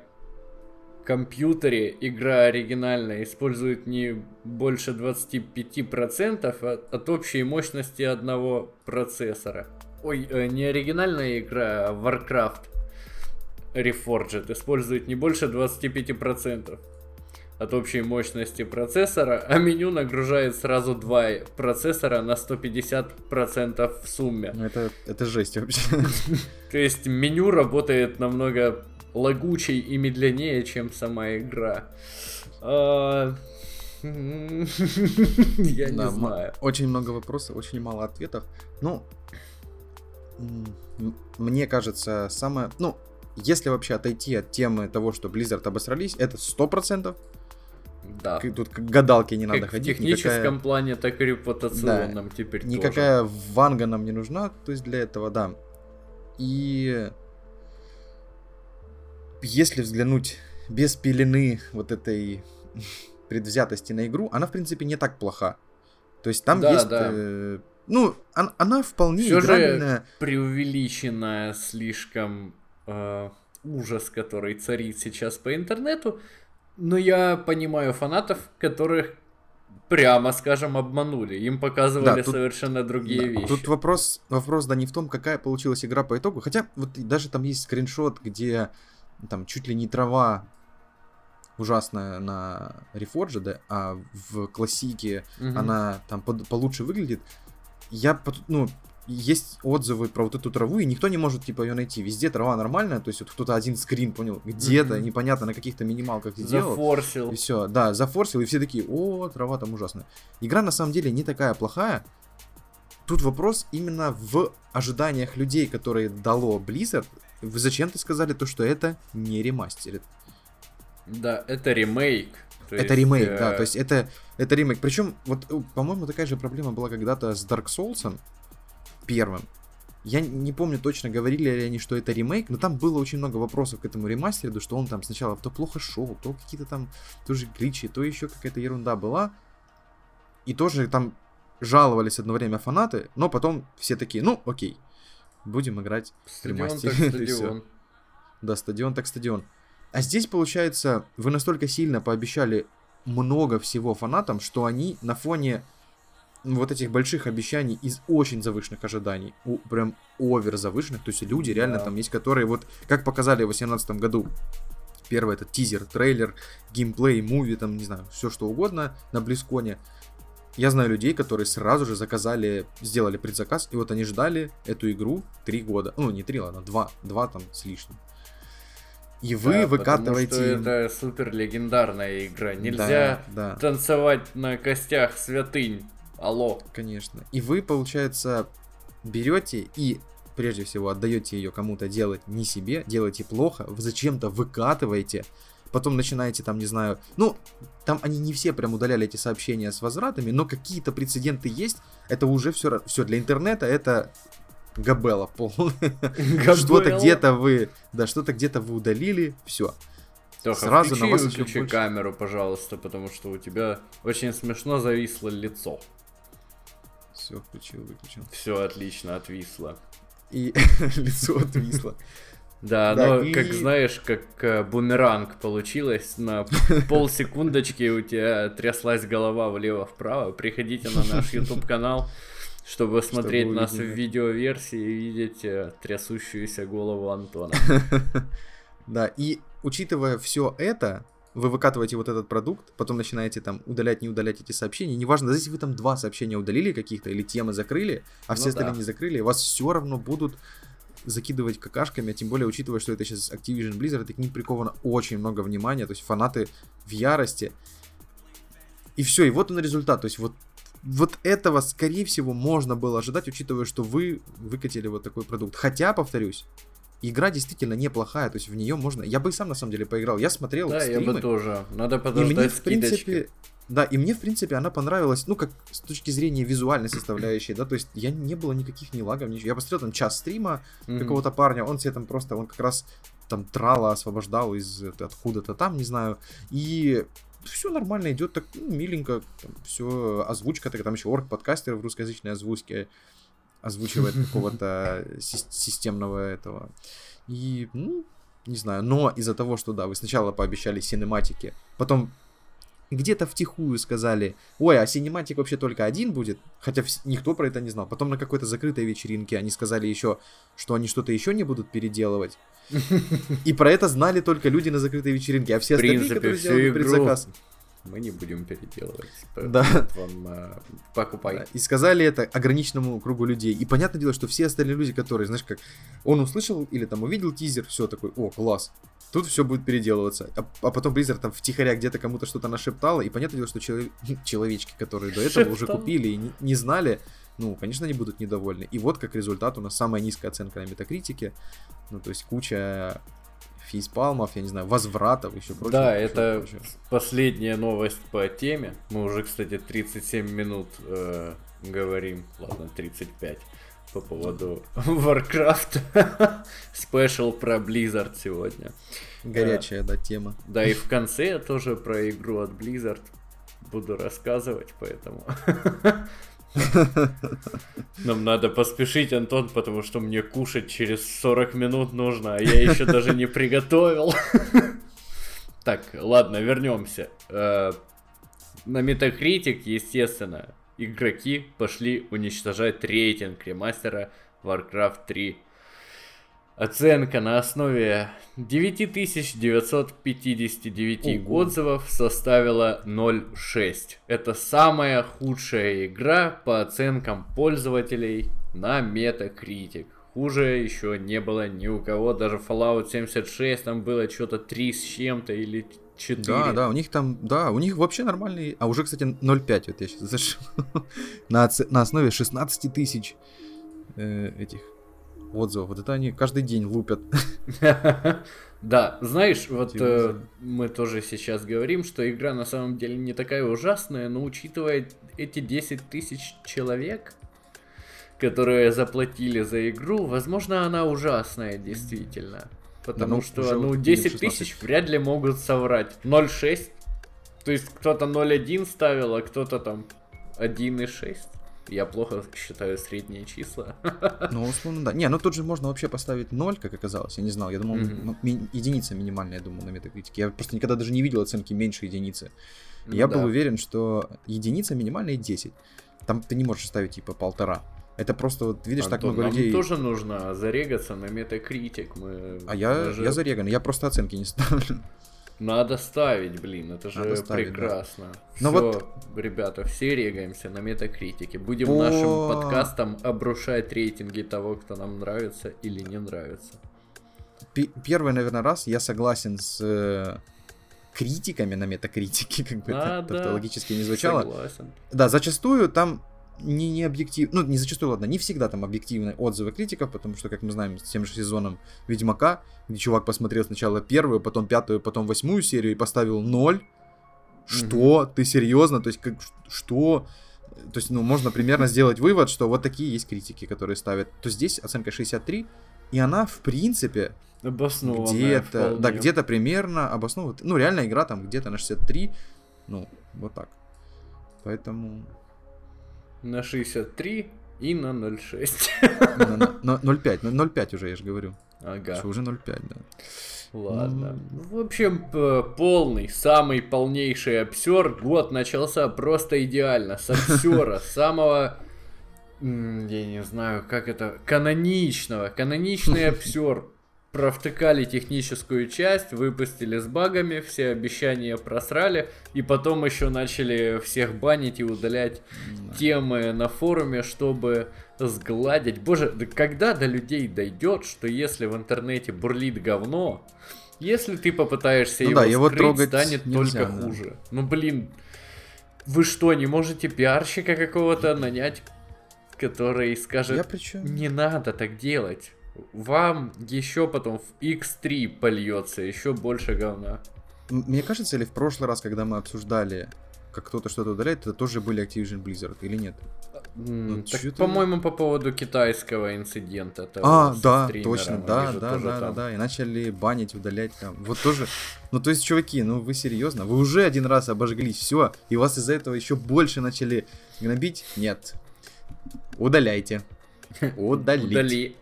компьютере игра оригинальная использует не больше 25% от, от общей мощности одного процессора. ой, э, не оригинальная игра, а Warcraft Reforged использует не больше 25% от общей мощности процессора, а меню нагружает сразу два процессора на 150% в сумме. Ну, это, это жесть вообще. То есть меню работает намного лагучей и медленнее, чем сама игра. А, [LAUGHS] я не знаю. Очень много вопросов, очень мало ответов. Ну, мне кажется, самое... Ну, если вообще отойти от темы того, что Blizzard обосрались, это сто процентов. Да. Тут к гадалке не надо как ходить. В техническом никакая... плане, так и репутационном да. теперь Никакая тоже. ванга нам не нужна, то есть для этого, да. И если взглянуть без пелены вот этой [LAUGHS] предвзятости на игру, она, в принципе, не так плоха. То есть там да, есть... Да. Э, ну, она, она вполне Все играбельная. же преувеличенная слишком э, ужас, который царит сейчас по интернету. Но я понимаю фанатов, которых прямо скажем, обманули. Им показывали да, тут, совершенно другие да, вещи. Тут вопрос, вопрос, да, не в том, какая получилась игра по итогу. Хотя, вот даже там есть скриншот, где там чуть ли не трава ужасная на Reforged, да, а в классике угу. она там под, получше выглядит. Я, ну, есть отзывы про вот эту траву, и никто не может, типа, ее найти. Везде трава нормальная, то есть вот кто-то один скрин, понял, где-то, mm-hmm. непонятно, на каких-то минималках сделал. Зафорсил. И все, да, зафорсил, и все такие, о, трава там ужасная. Игра, на самом деле, не такая плохая. Тут вопрос именно в ожиданиях людей, которые дало Blizzard. Вы зачем-то сказали то, что это не ремастерит. Да, это ремейк. То это есть, ремейк, э... да, то есть это, это ремейк. Причем, вот, э, по-моему, такая же проблема была когда-то с Dark Souls, первым. Я не помню точно, говорили ли они, что это ремейк, но там было очень много вопросов к этому ремастеру, что он там сначала то плохо шел, то какие-то там тоже гличи, то еще какая-то ерунда была. И тоже там жаловались одно время фанаты, но потом все такие, ну окей, будем играть в ремастер. [LAUGHS] стадион. Да, стадион так стадион. А здесь, получается, вы настолько сильно пообещали много всего фанатам, что они на фоне вот этих больших обещаний из очень завышенных ожиданий, у, прям овер завышенных, то есть люди реально да. там есть, которые вот, как показали в 2018 году, первый этот тизер, трейлер, геймплей, муви, там, не знаю, все что угодно на Близконе, я знаю людей, которые сразу же заказали, сделали предзаказ, и вот они ждали эту игру три года. Ну, не три, ладно, два, два там с лишним. И вы да, выкатываете... Потому что это супер легендарная игра. Нельзя да, да. танцевать на костях святынь. Алло. Конечно. И вы, получается, берете и прежде всего отдаете ее кому-то делать не себе, делаете плохо, вы зачем-то выкатываете, потом начинаете там, не знаю, ну, там они не все прям удаляли эти сообщения с возвратами, но какие-то прецеденты есть, это уже все, все для интернета, это габела полная. Что-то где-то вы, да, что-то где-то вы удалили, все. Тоха, Сразу включи на вас выключи больше... камеру, пожалуйста, потому что у тебя очень смешно зависло лицо. Все, включил, выключил. Все отлично, отвисло. И [LAUGHS] лицо отвисло. Да, да но, и... как знаешь, как э, бумеранг получилось, на полсекундочки у тебя тряслась голова влево-вправо. Приходите на наш [LAUGHS] YouTube-канал, чтобы смотреть чтобы нас в видеоверсии и видеть э, трясущуюся голову Антона. [LAUGHS] Да, и учитывая все это, вы выкатываете вот этот продукт, потом начинаете там удалять, не удалять эти сообщения. Неважно, даже если вы там два сообщения удалили каких-то или темы закрыли, а все ну, остальные да. не закрыли, вас все равно будут закидывать какашками, а тем более учитывая, что это сейчас Activision Blizzard, и к ним приковано очень много внимания, то есть фанаты в ярости. И все, и вот он результат, то есть вот вот этого, скорее всего, можно было ожидать, учитывая, что вы выкатили вот такой продукт. Хотя, повторюсь, игра действительно неплохая, то есть в нее можно... Я бы и сам на самом деле поиграл. Я смотрел Да, стримы, я бы тоже. Надо подождать и мне, в принципе, да, и мне, в принципе, она понравилась, ну, как с точки зрения визуальной состоявшей, да, то есть я не было никаких ни лагов, ничего. Я посмотрел там час стрима mm-hmm. какого-то парня, он себе там просто, он как раз там трала освобождал из откуда-то там, не знаю, и все нормально идет, так ну, миленько, там, все озвучка, так там еще орг подкастер в русскоязычной озвучке озвучивает [LAUGHS] какого-то системного этого. И, ну, не знаю, но из-за того, что, да, вы сначала пообещали синематики, потом где-то втихую сказали, ой, а синематик вообще только один будет, хотя никто про это не знал. Потом на какой-то закрытой вечеринке они сказали еще, что они что-то еще не будут переделывать. [LAUGHS] И про это знали только люди на закрытой вечеринке, а все остальные, которые сделали предзаказ, мы не будем переделывать. Да. Вам, э, покупай. Да, И сказали это ограниченному кругу людей. И понятное дело, что все остальные люди, которые, знаешь, как он услышал или там увидел тизер, все такой, о, класс. Тут все будет переделываться. А, а потом Blizzard там втихаря где-то кому-то что-то нашептало. И понятное дело, что челов- [LAUGHS] человечки, которые до этого уже Шептал. купили и не, не знали, ну, конечно, они будут недовольны. И вот как результат у нас самая низкая оценка на метакритике. Ну, то есть куча фейспалмов, я не знаю, возвратов, еще прочего. Да, прочего, это прочего. последняя новость по теме. Мы уже, кстати, 37 минут э, говорим, ладно, 35 по поводу [LAUGHS] Warcraft. [LAUGHS] Спешл про Blizzard сегодня. горячая, да, тема. Да и в конце я тоже про игру от Blizzard буду рассказывать, поэтому... [LAUGHS] [LAUGHS] Нам надо поспешить, Антон, потому что мне кушать через 40 минут нужно, а я еще даже не приготовил. [LAUGHS] Так, ладно, вернемся. Э, На Metacritic, естественно, игроки пошли уничтожать рейтинг ремастера Warcraft 3. Оценка на основе 9959 Ого. отзывов составила 0,6. Это самая худшая игра по оценкам пользователей на Metacritic. Хуже еще не было ни у кого, даже Fallout 76 там было что-то 3 с чем-то или 4. Да, да, у них там, да, у них вообще нормальный, а уже, кстати, 0,5, вот я сейчас зашел, [LAUGHS] на, на основе 16 тысяч э, этих отзывов. Вот это они каждый день лупят. [LAUGHS] Да, знаешь, вот э, мы тоже сейчас говорим, что игра на самом деле не такая ужасная, но учитывая эти 10 тысяч человек, которые заплатили за игру, возможно, она ужасная, действительно. Потому ну, что, ну, вот 10 16. тысяч вряд ли могут соврать. 0,6. То есть кто-то 0,1 ставил, а кто-то там 1,6. Я плохо считаю средние числа. [LAUGHS] Ну, условно, да. Не, ну тут же можно вообще поставить 0, как оказалось, я не знал. Я думал, ну, ми- единица минимальная, я думал, на метакритике. Я просто никогда даже не видел оценки меньше единицы. Ну я да. был уверен, что единица минимальная 10. Там ты не можешь ставить типа полтора. Это просто вот видишь так Антон, много нам людей. тоже нужно зарегаться на метакритик. Мы А я, даже- я зареган, я просто оценки не ставлю. Надо ставить, блин, это же ставить, да. прекрасно. Но Все, вот- ребята, все регаемся на метакритике. Будем По- нашим подкастом обрушать рейтинги того, кто нам нравится или не нравится. Пе- Первый, наверное, раз я согласен с э, критиками на метакритике, [LAUGHS] как бы А, это да. тавтологически не звучало. Согласен. Да, зачастую там не, не объектив... Ну, не зачастую, ладно, не всегда там объективные отзывы критиков, потому что, как мы знаем, с тем же сезоном Ведьмака, где чувак посмотрел сначала первую, потом пятую, потом восьмую серию и поставил ноль. Что? Ты серьезно? То есть, как, что? То есть, ну, можно примерно сделать вывод, что вот такие есть критики, которые ставят. То здесь оценка 63, и она, в принципе, где-то, да, где-то примерно обосновывает. Ну, реально игра там где-то на 63, ну, вот так. Поэтому... На 63 и на 0,6. На- на- на 0,5, ну, 0,5 уже, я же говорю. Ага. Что уже 0,5, да. Ладно. В общем, полный, самый полнейший обсер. Год начался просто идеально. С обсера, [LAUGHS] самого... Я не знаю, как это... Каноничного. Каноничный обсер. Провтыкали техническую часть, выпустили с багами, все обещания просрали, и потом еще начали всех банить и удалять темы на форуме, чтобы сгладить. Боже, да когда до людей дойдет, что если в интернете бурлит говно, если ты попытаешься Ну его да, его скрыть, трогать станет нельзя, только да. хуже. Ну блин, вы что, не можете пиарщика какого-то нанять, который скажет, Я причем... не надо так делать. Вам еще потом в X3 польется еще больше говна. Мне кажется, или в прошлый раз, когда мы обсуждали, как кто-то что-то удаляет, это тоже были Activision Blizzard, или нет? Ну, так, по-моему, по поводу китайского инцидента. того А, да, стримером, точно, да, же да, да, да, да, и начали банить, удалять там. Вот тоже, ну то есть, чуваки, ну вы серьезно? Вы уже один раз обожглись, все, и вас из-за этого еще больше начали гнобить? Нет. Удаляйте. [LAUGHS] Удали.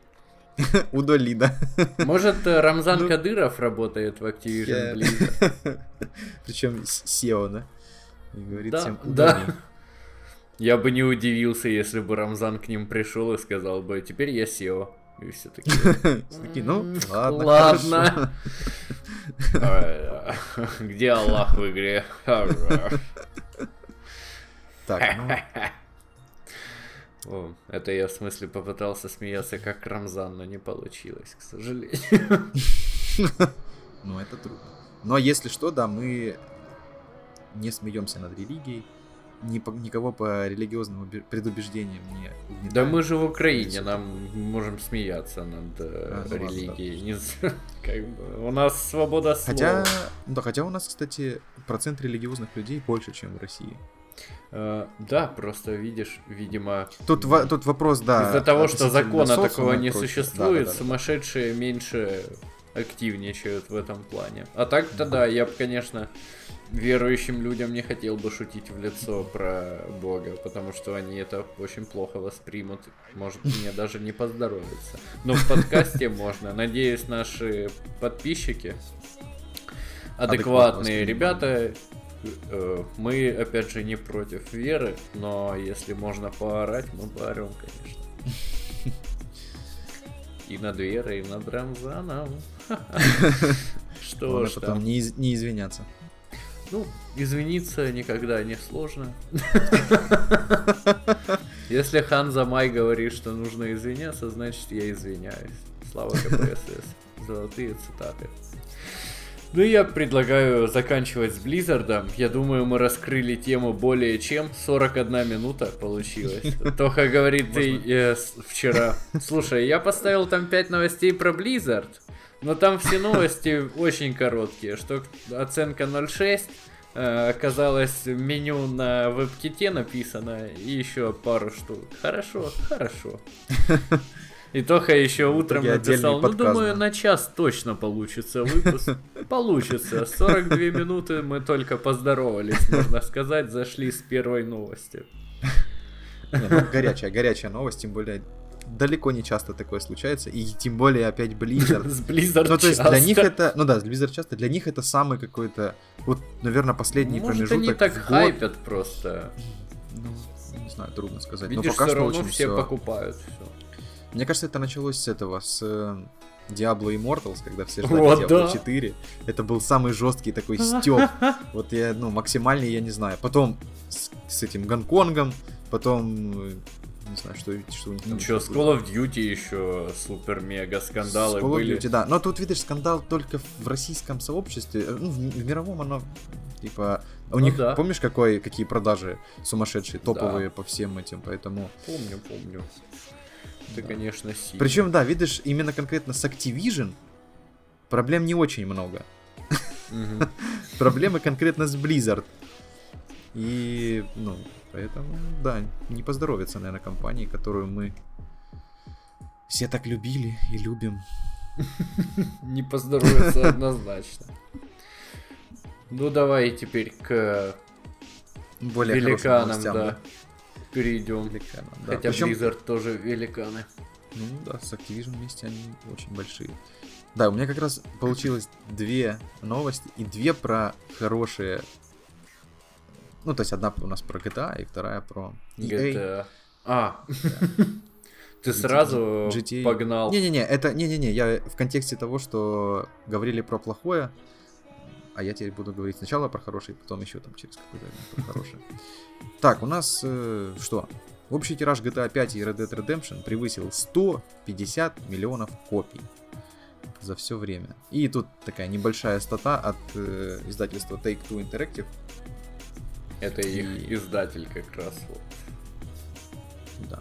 [LAUGHS] Удали, да. Может, э, Рамзан Ну, Кадыров работает в Activision Blizzard? Причем SEO, да? И говорит Да, всем да. Я бы не удивился, если бы Рамзан к ним пришел и сказал бы, теперь я SEO. И все такие. [LAUGHS] Такие, ну, «М, ладно, Ладно. А, [LAUGHS] Где Аллах в игре? Так, ну, О, Это я в смысле попытался смеяться как Рамзан, но не получилось, к сожалению. ну, это трудно. Но если что, да, мы не смеемся над религией, ни по- никого по религиозным убе- предубеждениям не Да угнетаем. мы же в Украине, нам можем смеяться над А, ну ладно, религией. Не з- [LAUGHS] как бы, у нас свобода слова. Хотя, да, хотя у нас, кстати, процент религиозных людей больше, чем в России. Э, да, просто видишь, видимо, Тут, во- тут вопрос, да. из-за того, что закона такого не прочее. существует, Да-да-да. сумасшедшие меньше активничают в этом плане. А так-то да, я бы, конечно, верующим людям не хотел бы шутить в лицо про Бога, потому что они это очень плохо воспримут. Может, мне даже не поздоровится. Но в подкасте [LAUGHS] можно. Надеюсь, наши подписчики адекватные ребята. Э, Мы, опять же, не против веры, но если можно поорать, мы поорем, конечно. И над верой, и над Рамзаном. [LAUGHS] Что ж потом там. не, из- не извиняться. Ну, извиниться никогда не сложно. [LAUGHS] Если Ханза Май говорит, что нужно извиняться, значит я извиняюсь. Слава КПСС. Золотые цитаты. Ну, я предлагаю заканчивать с Близзардом. Я думаю, мы раскрыли тему более чем. 41 минута получилось. [LAUGHS] Тоха говорит, ты э, вчера... Слушай, я поставил там 5 новостей про Blizzard, но там все новости очень короткие, что оценка 0.6, э, оказалось меню на веб-ките написано, и еще пару штук. Хорошо, хорошо. [LAUGHS] И Тоха еще утром отдельный написал, ну думаю, на час точно получится выпуск. [LAUGHS] Получится. 42 минуты мы только поздоровались, можно сказать, зашли с первой новости. Не, ну, горячая, горячая новость, тем более далеко не часто такое случается, и тем более опять Blizzard. [LAUGHS] С Blizzard Ну, то есть для них это, ну да, Blizzard часто, для них это самый какой-то, вот, наверное, последний Может, промежуток они так в год. хайпят просто. Ну, не знаю, трудно сказать. Но Видишь, пока все что равно очень все всё- покупают все. Мне кажется, это началось с этого, с э, Diablo Immortals, когда все ждали Вот Diablo да. 4. Это был самый жесткий такой [LAUGHS] стёб. Вот я, ну, максимальный, я не знаю. Потом с, с этим Гонконгом, потом, э, не знаю, что, что у них там Ничего, с. Call of Duty еще супер-мега скандалы С Call of были. Duty, да. Но тут, видишь, скандал только в российском сообществе. э, Ну, в, в мировом оно, типа... У Ну них, да. помнишь, какой, какие продажи сумасшедшие, топовые по всем этим, поэтому... Помню, помню. Ты, Да. конечно, сильный. Причем, да, видишь, именно конкретно с Activision проблем не очень много. Мгм. [LAUGHS] Проблемы конкретно с Blizzard. И, ну, поэтому, да, не поздоровится, наверное, компании, которую мы все так любили и любим. [LAUGHS] Не поздоровится однозначно. Ну давай теперь к Более великанам, да. Перейдем. Великанам, да. Хотя Причем, Blizzard тоже великаны. ну да, с Activision вместе они очень большие. Да, у меня как раз получилось две новости и две про хорошие. Ну, то есть одна у нас про GTA и вторая про EA. GTA. А. [LAUGHS] Ты GTA. сразу GTA. погнал. Не-не-не, это не-не-не, я в контексте того, что говорили про плохое, а я теперь буду говорить сначала про хорошее, потом еще там через какое-то время про хорошее. Так, у нас э, что? Общий тираж GTA 5 и Red Dead Redemption превысил 150 миллионов копий за все время. И тут такая небольшая стата от э, издательства Take-Two Interactive. Это их И- издатель как раз. вот. Да.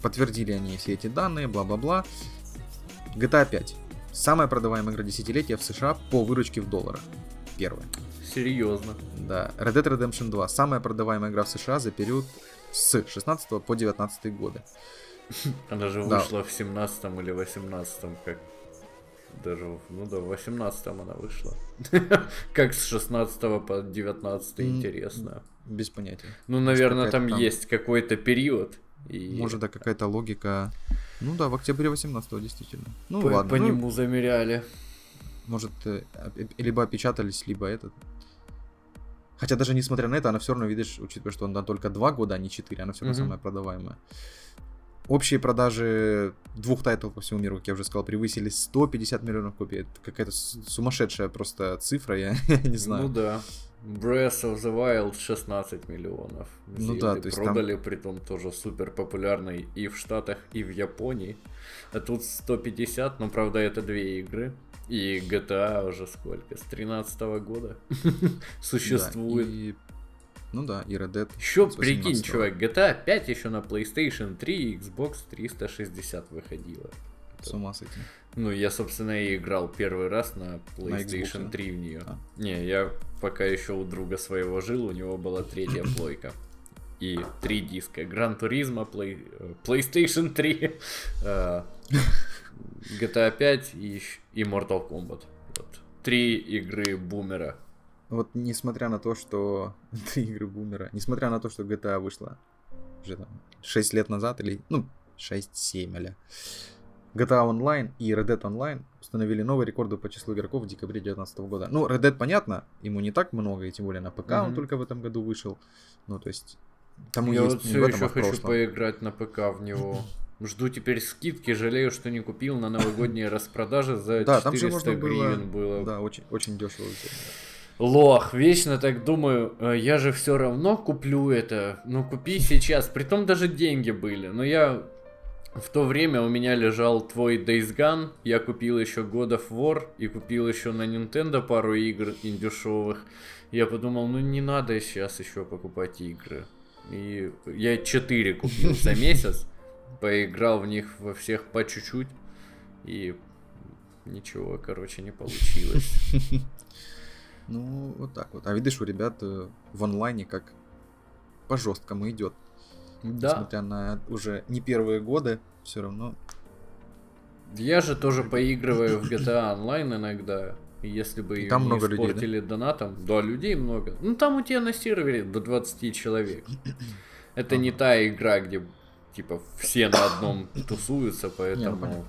Подтвердили они все эти данные, бла-бла-бла. GTA 5. Самая продаваемая игра десятилетия в США по выручке в долларах. Первое. Серьезно. Да. Red Dead Redemption 2. Самая продаваемая игра в США за период с 16 по 19 годы. [LAUGHS] Она же Да. вышла в 17 или 18 как даже, ну да, в 18 она вышла. [LAUGHS] Как с 16 по 19 М, интересно. Без понятия. Ну, наверное, там там- есть какой-то период. И Может, да, какая-то логика. Ну да, в октябре 18 действительно. Ну по, ладно. по ну, нему замеряли. Может, э, либо опечатались, либо этот. Хотя даже несмотря на это, она все равно, видишь, учитывая, что она только 2 года, а не 4, она все равно Мгм. самая продаваемая. Общие продажи двух тайтлов по всему миру, как я уже сказал, превысили 150 миллионов копий. Это какая-то сумасшедшая просто цифра, я, [LAUGHS] не знаю. Ну да. Breath of the Wild 16 миллионов. Ну да, то есть там- продали, притом тоже супер популярный и в Штатах, и в Японии. А тут 150, но правда это две игры. И GTA уже сколько? С 13 года [LAUGHS] Да, существует. и- Ну да, и Red Dead. Еще прикинь, 18-го. чувак, GTA 5 еще на PlayStation 3 и Xbox 360 выходила. С ума сойти. Ну, я, собственно, и играл первый раз на На PlayStation Xbox, 3 в нее. А. Не, я пока еще у друга своего жил, у него была третья [CLEARS THROAT] плойка. И три диска. Гран Туризма, Play... э, PlayStation 3, э, GTA 5 и, и Mortal Kombat. Вот. Три игры бумера. Вот несмотря на то, что... [LAUGHS] Три игры бумера. Несмотря на то, что GTA вышла уже там 6 лет назад, или... Ну, 6-7 аля. GTA Online и Red Dead Online установили новые рекорды по числу игроков в декабре 2019 года. Ну, Red Dead, понятно, ему не так много, и тем более на ПК он Мгм. только в этом году вышел. Ну, то есть... Тому я есть вот все еще а хочу поиграть на ПК в него. Жду теперь скидки, жалею, что не купил на новогодние [LAUGHS] распродажи за Да, там же 400 можно гривен было. Да, очень, очень дешево. Лох, вечно так думаю, э, я же все равно куплю это. Ну купи сейчас. Притом даже деньги были. Но я в то время у меня лежал твой Days Gone, я купил еще God of War и купил еще на Nintendo пару игр индюшовых. Я подумал, ну не надо сейчас еще покупать игры. И я 4 купил за [LAUGHS] месяц, поиграл в них во всех по чуть-чуть и ничего, короче, не получилось. [LAUGHS] Ну, вот так вот. А видишь, у ребят э, в онлайне как по жесткому идет. Да, Несмотря на уже не первые годы, все равно. Я же тоже поигрываю в GTA Online иногда. Если бы И там не много людей, да? испортили донатом, да, людей много. Ну там у тебя на сервере до 20 человек. [CLEARS THROAT] Это не та игра, где типа все на одном [CLEARS THROAT] тусуются, ну, поэтому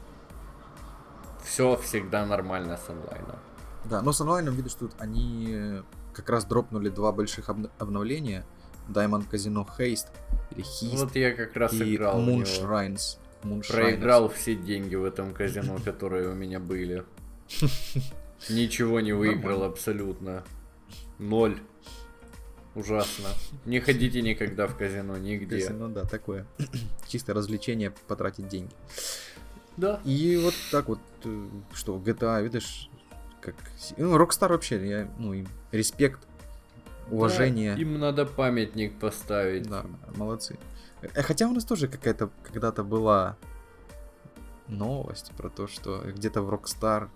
все всегда нормально с онлайном. Да, но с онлайном видишь, тут они э, как раз дропнули два больших обн- обновления. Diamond Casino Haste или Heist Вот я как раз и играл в него. Moonshrines. Moonshrines. Проиграл все деньги в этом казино, [LAUGHS] которые у меня были. [LAUGHS] Ничего не выиграл абсолютно. Ноль. Ужасно. Не ходите никогда в казино, нигде. Казино, да, такое. [CLEARS THROAT] Чисто развлечение, потратить деньги. Да. И вот так вот, э, что, GTA, видишь, как... Ну, Rockstar вообще, я, ну, им респект, уважение. Да, им надо памятник поставить. Да, молодцы. Э, Хотя у нас тоже какая-то когда-то была новость про то, что где-то в Rockstar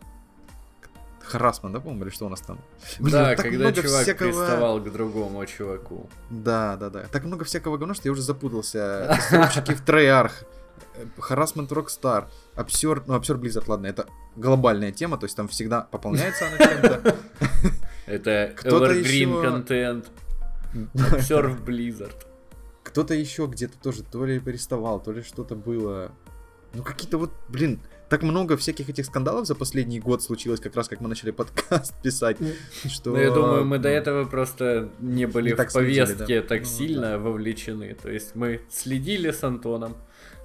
Харасман, да, по-моему, или что у нас там? Блин, да, так когда много чувак всякого- приставал к другому чуваку. Да, да, да. Так много всякого говна, что я уже запутался. Тестировщики в Treyarch, Харасмент Rockstar, Absurd, ну Absurd Blizzard, ладно, это глобальная тема, то есть там всегда пополняется она чем-то. [LAUGHS] Это Evergreen контент. Observe [LAUGHS] Blizzard. Кто-то еще где-то тоже то ли переставал, то ли что-то было. Ну какие-то вот, блин, так много всяких этих скандалов за последний год случилось, как раз как мы начали подкаст писать, что... Ну, я думаю, мы до этого просто не были Не в так следили, повестке да? так Ну, сильно вовлечены. То есть мы следили с Антоном.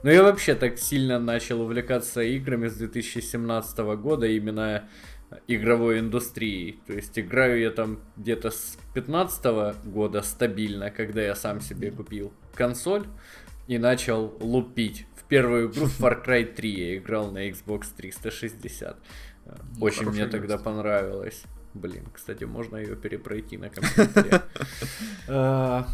Но я вообще так сильно начал увлекаться играми с 2017 года, именно игровой индустрией. То есть играю я там где-то с 15 года стабильно, когда я сам себе купил консоль и начал лупить. В первую игру [LAUGHS] Far Cry 3 я играл на Xbox 360. Ну, Очень мне игра, тогда понравилось. Блин, кстати, можно ее перепройти на [LAUGHS] компьютере. [LAUGHS] А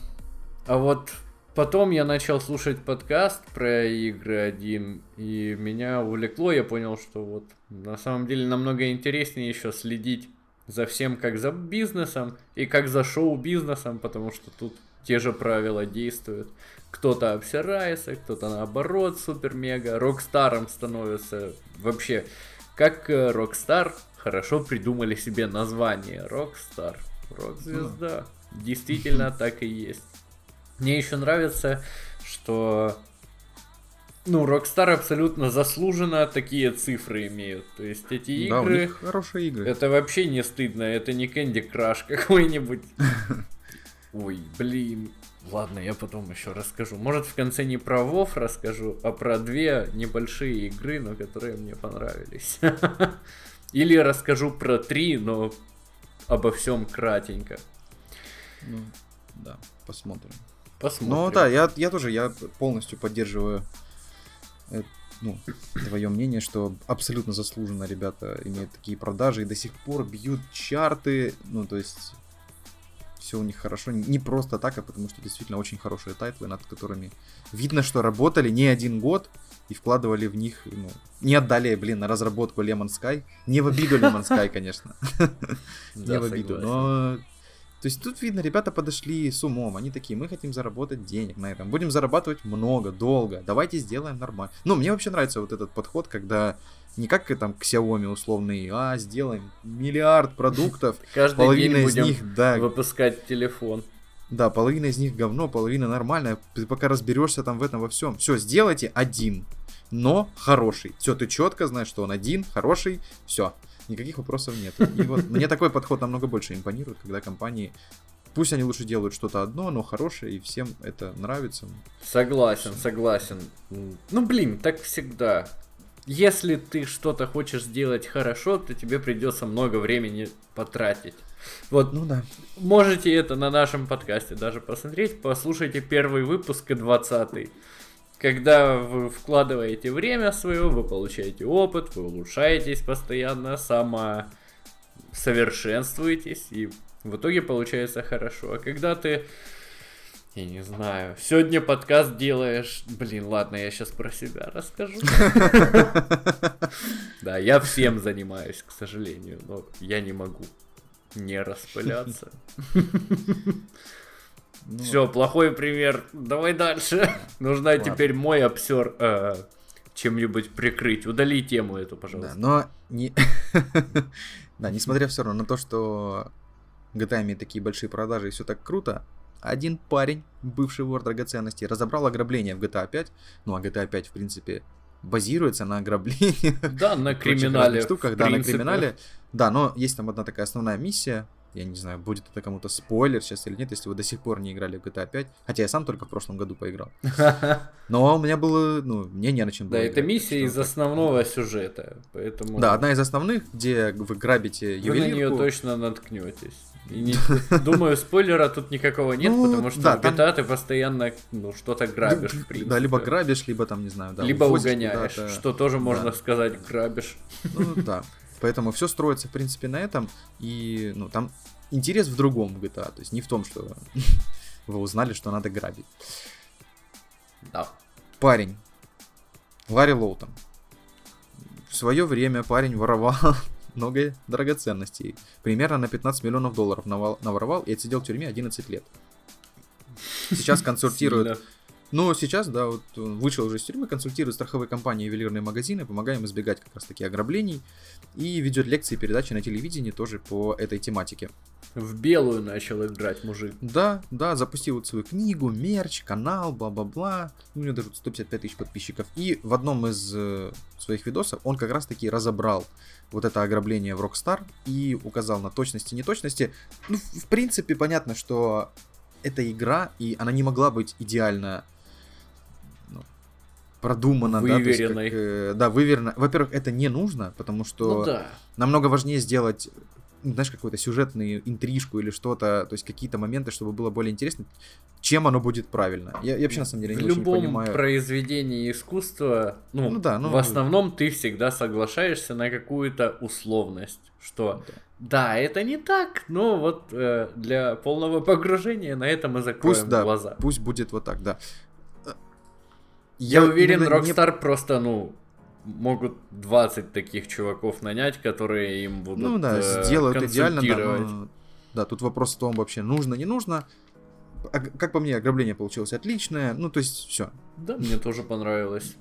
а вот потом я начал слушать подкаст про игры один, и меня увлекло, я понял, что вот на самом деле намного интереснее еще следить за всем, как за бизнесом и как за шоу-бизнесом, потому что тут те же правила действуют. Кто-то обсирается, кто-то наоборот супер-мега. Rockstar ом становится вообще. Как э, Rockstar хорошо придумали себе название. Rockstar. Рок-звезда. Действительно так и есть. Мне еще нравится, что ну, Rockstar абсолютно заслуженно такие цифры имеют. То есть эти Да, у игры, них хорошие игры. это вообще не стыдно, это не Candy Crush какой-нибудь. [LAUGHS] Ой, блин. Ладно, я потом еще расскажу. Может, в конце не про Вов расскажу, а про две небольшие игры, но которые мне понравились. [LAUGHS] Или расскажу про три, но обо всем кратенько. Ну, да, посмотрим. Посмотрим. Ну да, я, я тоже, я полностью поддерживаю э, ну, твое мнение, что абсолютно заслуженно ребята имеют такие продажи и до сих пор бьют чарты, ну то есть все у них хорошо, не просто так, а потому что действительно очень хорошие title ы, над которыми видно, что работали не один год и вкладывали в них, ну, не отдали, блин, на разработку Lemon Sky, не в обиду Lemon Sky, [LAUGHS] конечно, не в обиду, но то есть тут видно, ребята подошли с умом. Они такие, мы хотим заработать денег на этом. Будем зарабатывать много, долго. Давайте сделаем нормально. Ну, мне вообще нравится вот этот подход, когда не как там к Xiaomi условный, а сделаем миллиард продуктов. [LAUGHS] Каждый половина день из них, да. Выпускать телефон. Да, половина из них говно, половина нормальная. Ты пока разберешься там в этом во всем. Все, сделайте один, но хороший. Все, ты четко знаешь, что он один, хороший, все никаких вопросов нет. И вот мне такой подход намного больше импонирует, когда компании Пусть они лучше делают что-то одно, но хорошее, и всем это нравится. Согласен, согласен. Ну, блин, так всегда. Если ты что-то хочешь сделать хорошо, то тебе придется много времени потратить. Вот, ну да. Можете это на нашем подкасте даже посмотреть. Послушайте первый выпуск и 20 когда вы вкладываете время свое, вы получаете опыт, вы улучшаетесь постоянно, самосовершенствуетесь, и в итоге получается хорошо. А когда ты, я не знаю, сегодня подкаст делаешь, блин, ладно, я сейчас про себя расскажу. [LAUGHS] Да, я всем занимаюсь, к сожалению, но я не могу не распыляться. [LAUGHS] Ну... Все, плохой пример. Давай дальше. [LAUGHS] Нужно Ладно. теперь мой обсер э, чем-нибудь прикрыть. Удали тему эту, пожалуйста. Да, но не... [LAUGHS] да, несмотря все равно на то, что GTA имеет такие большие продажи и все так круто, один парень, бывший вор драгоценностей, разобрал ограбление в GTA 5. Ну, а GTA 5, в принципе, базируется на ограблении. Да, на [LAUGHS] криминале. Штуках, да, на криминале. Да, но есть там одна такая основная миссия, я не знаю, будет это кому-то спойлер сейчас или нет, если вы до сих пор не играли в GTA 5. Хотя я сам только в прошлом году поиграл. [LAUGHS] Но у меня было, ну, мне не на чем было. Да, это миссия из основного сюжета, поэтому... Да, одна из основных, где вы грабите ювелирку. Вы на нее точно наткнетесь. Не, [LAUGHS] думаю, спойлера тут никакого нет, ну, потому что да, в GTA там... ты постоянно ну, что-то грабишь, в принципе. Да, либо грабишь, либо там, не знаю, да. Либо угоняешь, что тоже можно да. сказать, грабишь. Ну да. [LAUGHS] Поэтому все строится, в принципе, на этом. И, ну, там интерес в другом в GTA. То есть не в том, что [LAUGHS] вы узнали, что надо грабить. Да. Парень. Ларри Лоутон. В свое время парень воровал [LAUGHS] много драгоценностей. Примерно на 15 миллионов долларов наворовал и отсидел в тюрьме 11 лет. Сейчас консультирует но сейчас, да, вот он вышел уже из тюрьмы, консультирует страховые компании и ювелирные магазины, помогаем избегать как раз таки ограблений и ведет лекции и передачи на телевидении тоже по этой тематике. В белую начал играть мужик. Да, да, запустил вот свою книгу, мерч, канал, бла-бла-бла. У него даже 155 тысяч подписчиков. И в одном из э, своих видосов он как раз таки разобрал вот это ограбление в Rockstar и указал на точности и неточности. Ну, в принципе, понятно, что это игра, и она не могла быть идеально продумано, выверенной. да, есть, как, э, да, выверено. Во-первых, это не нужно, потому что ну, да. намного важнее сделать ну, знаешь, какую-то сюжетную интрижку или что-то, то есть какие-то моменты, чтобы было более интересно, чем оно будет правильно. Я, я вообще на самом деле в не любом очень понимаю. произведении искусства, ну, ну, да, ну, в основном ты всегда соглашаешься на какую-то условность, что да. Да, это не так, но вот э, для полного погружения на этом мы закроем пусть, да, глаза. Пусть будет вот так, да. Я, я уверен, Rockstar не... просто, ну, могут 20 таких чуваков нанять, которые им будут Ну да, э, сделают идеально, да, но, да, тут вопрос в том вообще, нужно, не нужно. А, как по мне, ограбление получилось отличное, ну, то есть, все. Да, мне тоже понравилось.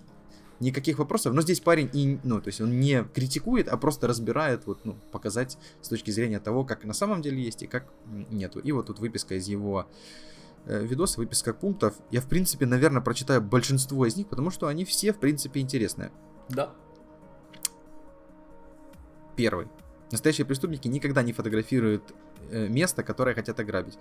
Никаких вопросов, но здесь парень и, ну, то есть он не критикует, а просто разбирает, вот, ну, показать с точки зрения того, как на самом деле есть и как нету. И вот тут выписка из его Э, видосы, выписка пунктов. Я, в принципе, наверное, прочитаю большинство из них, потому что они все, в принципе, интересные. Да. Первый. Настоящие преступники никогда не фотографируют э, место, которое хотят ограбить.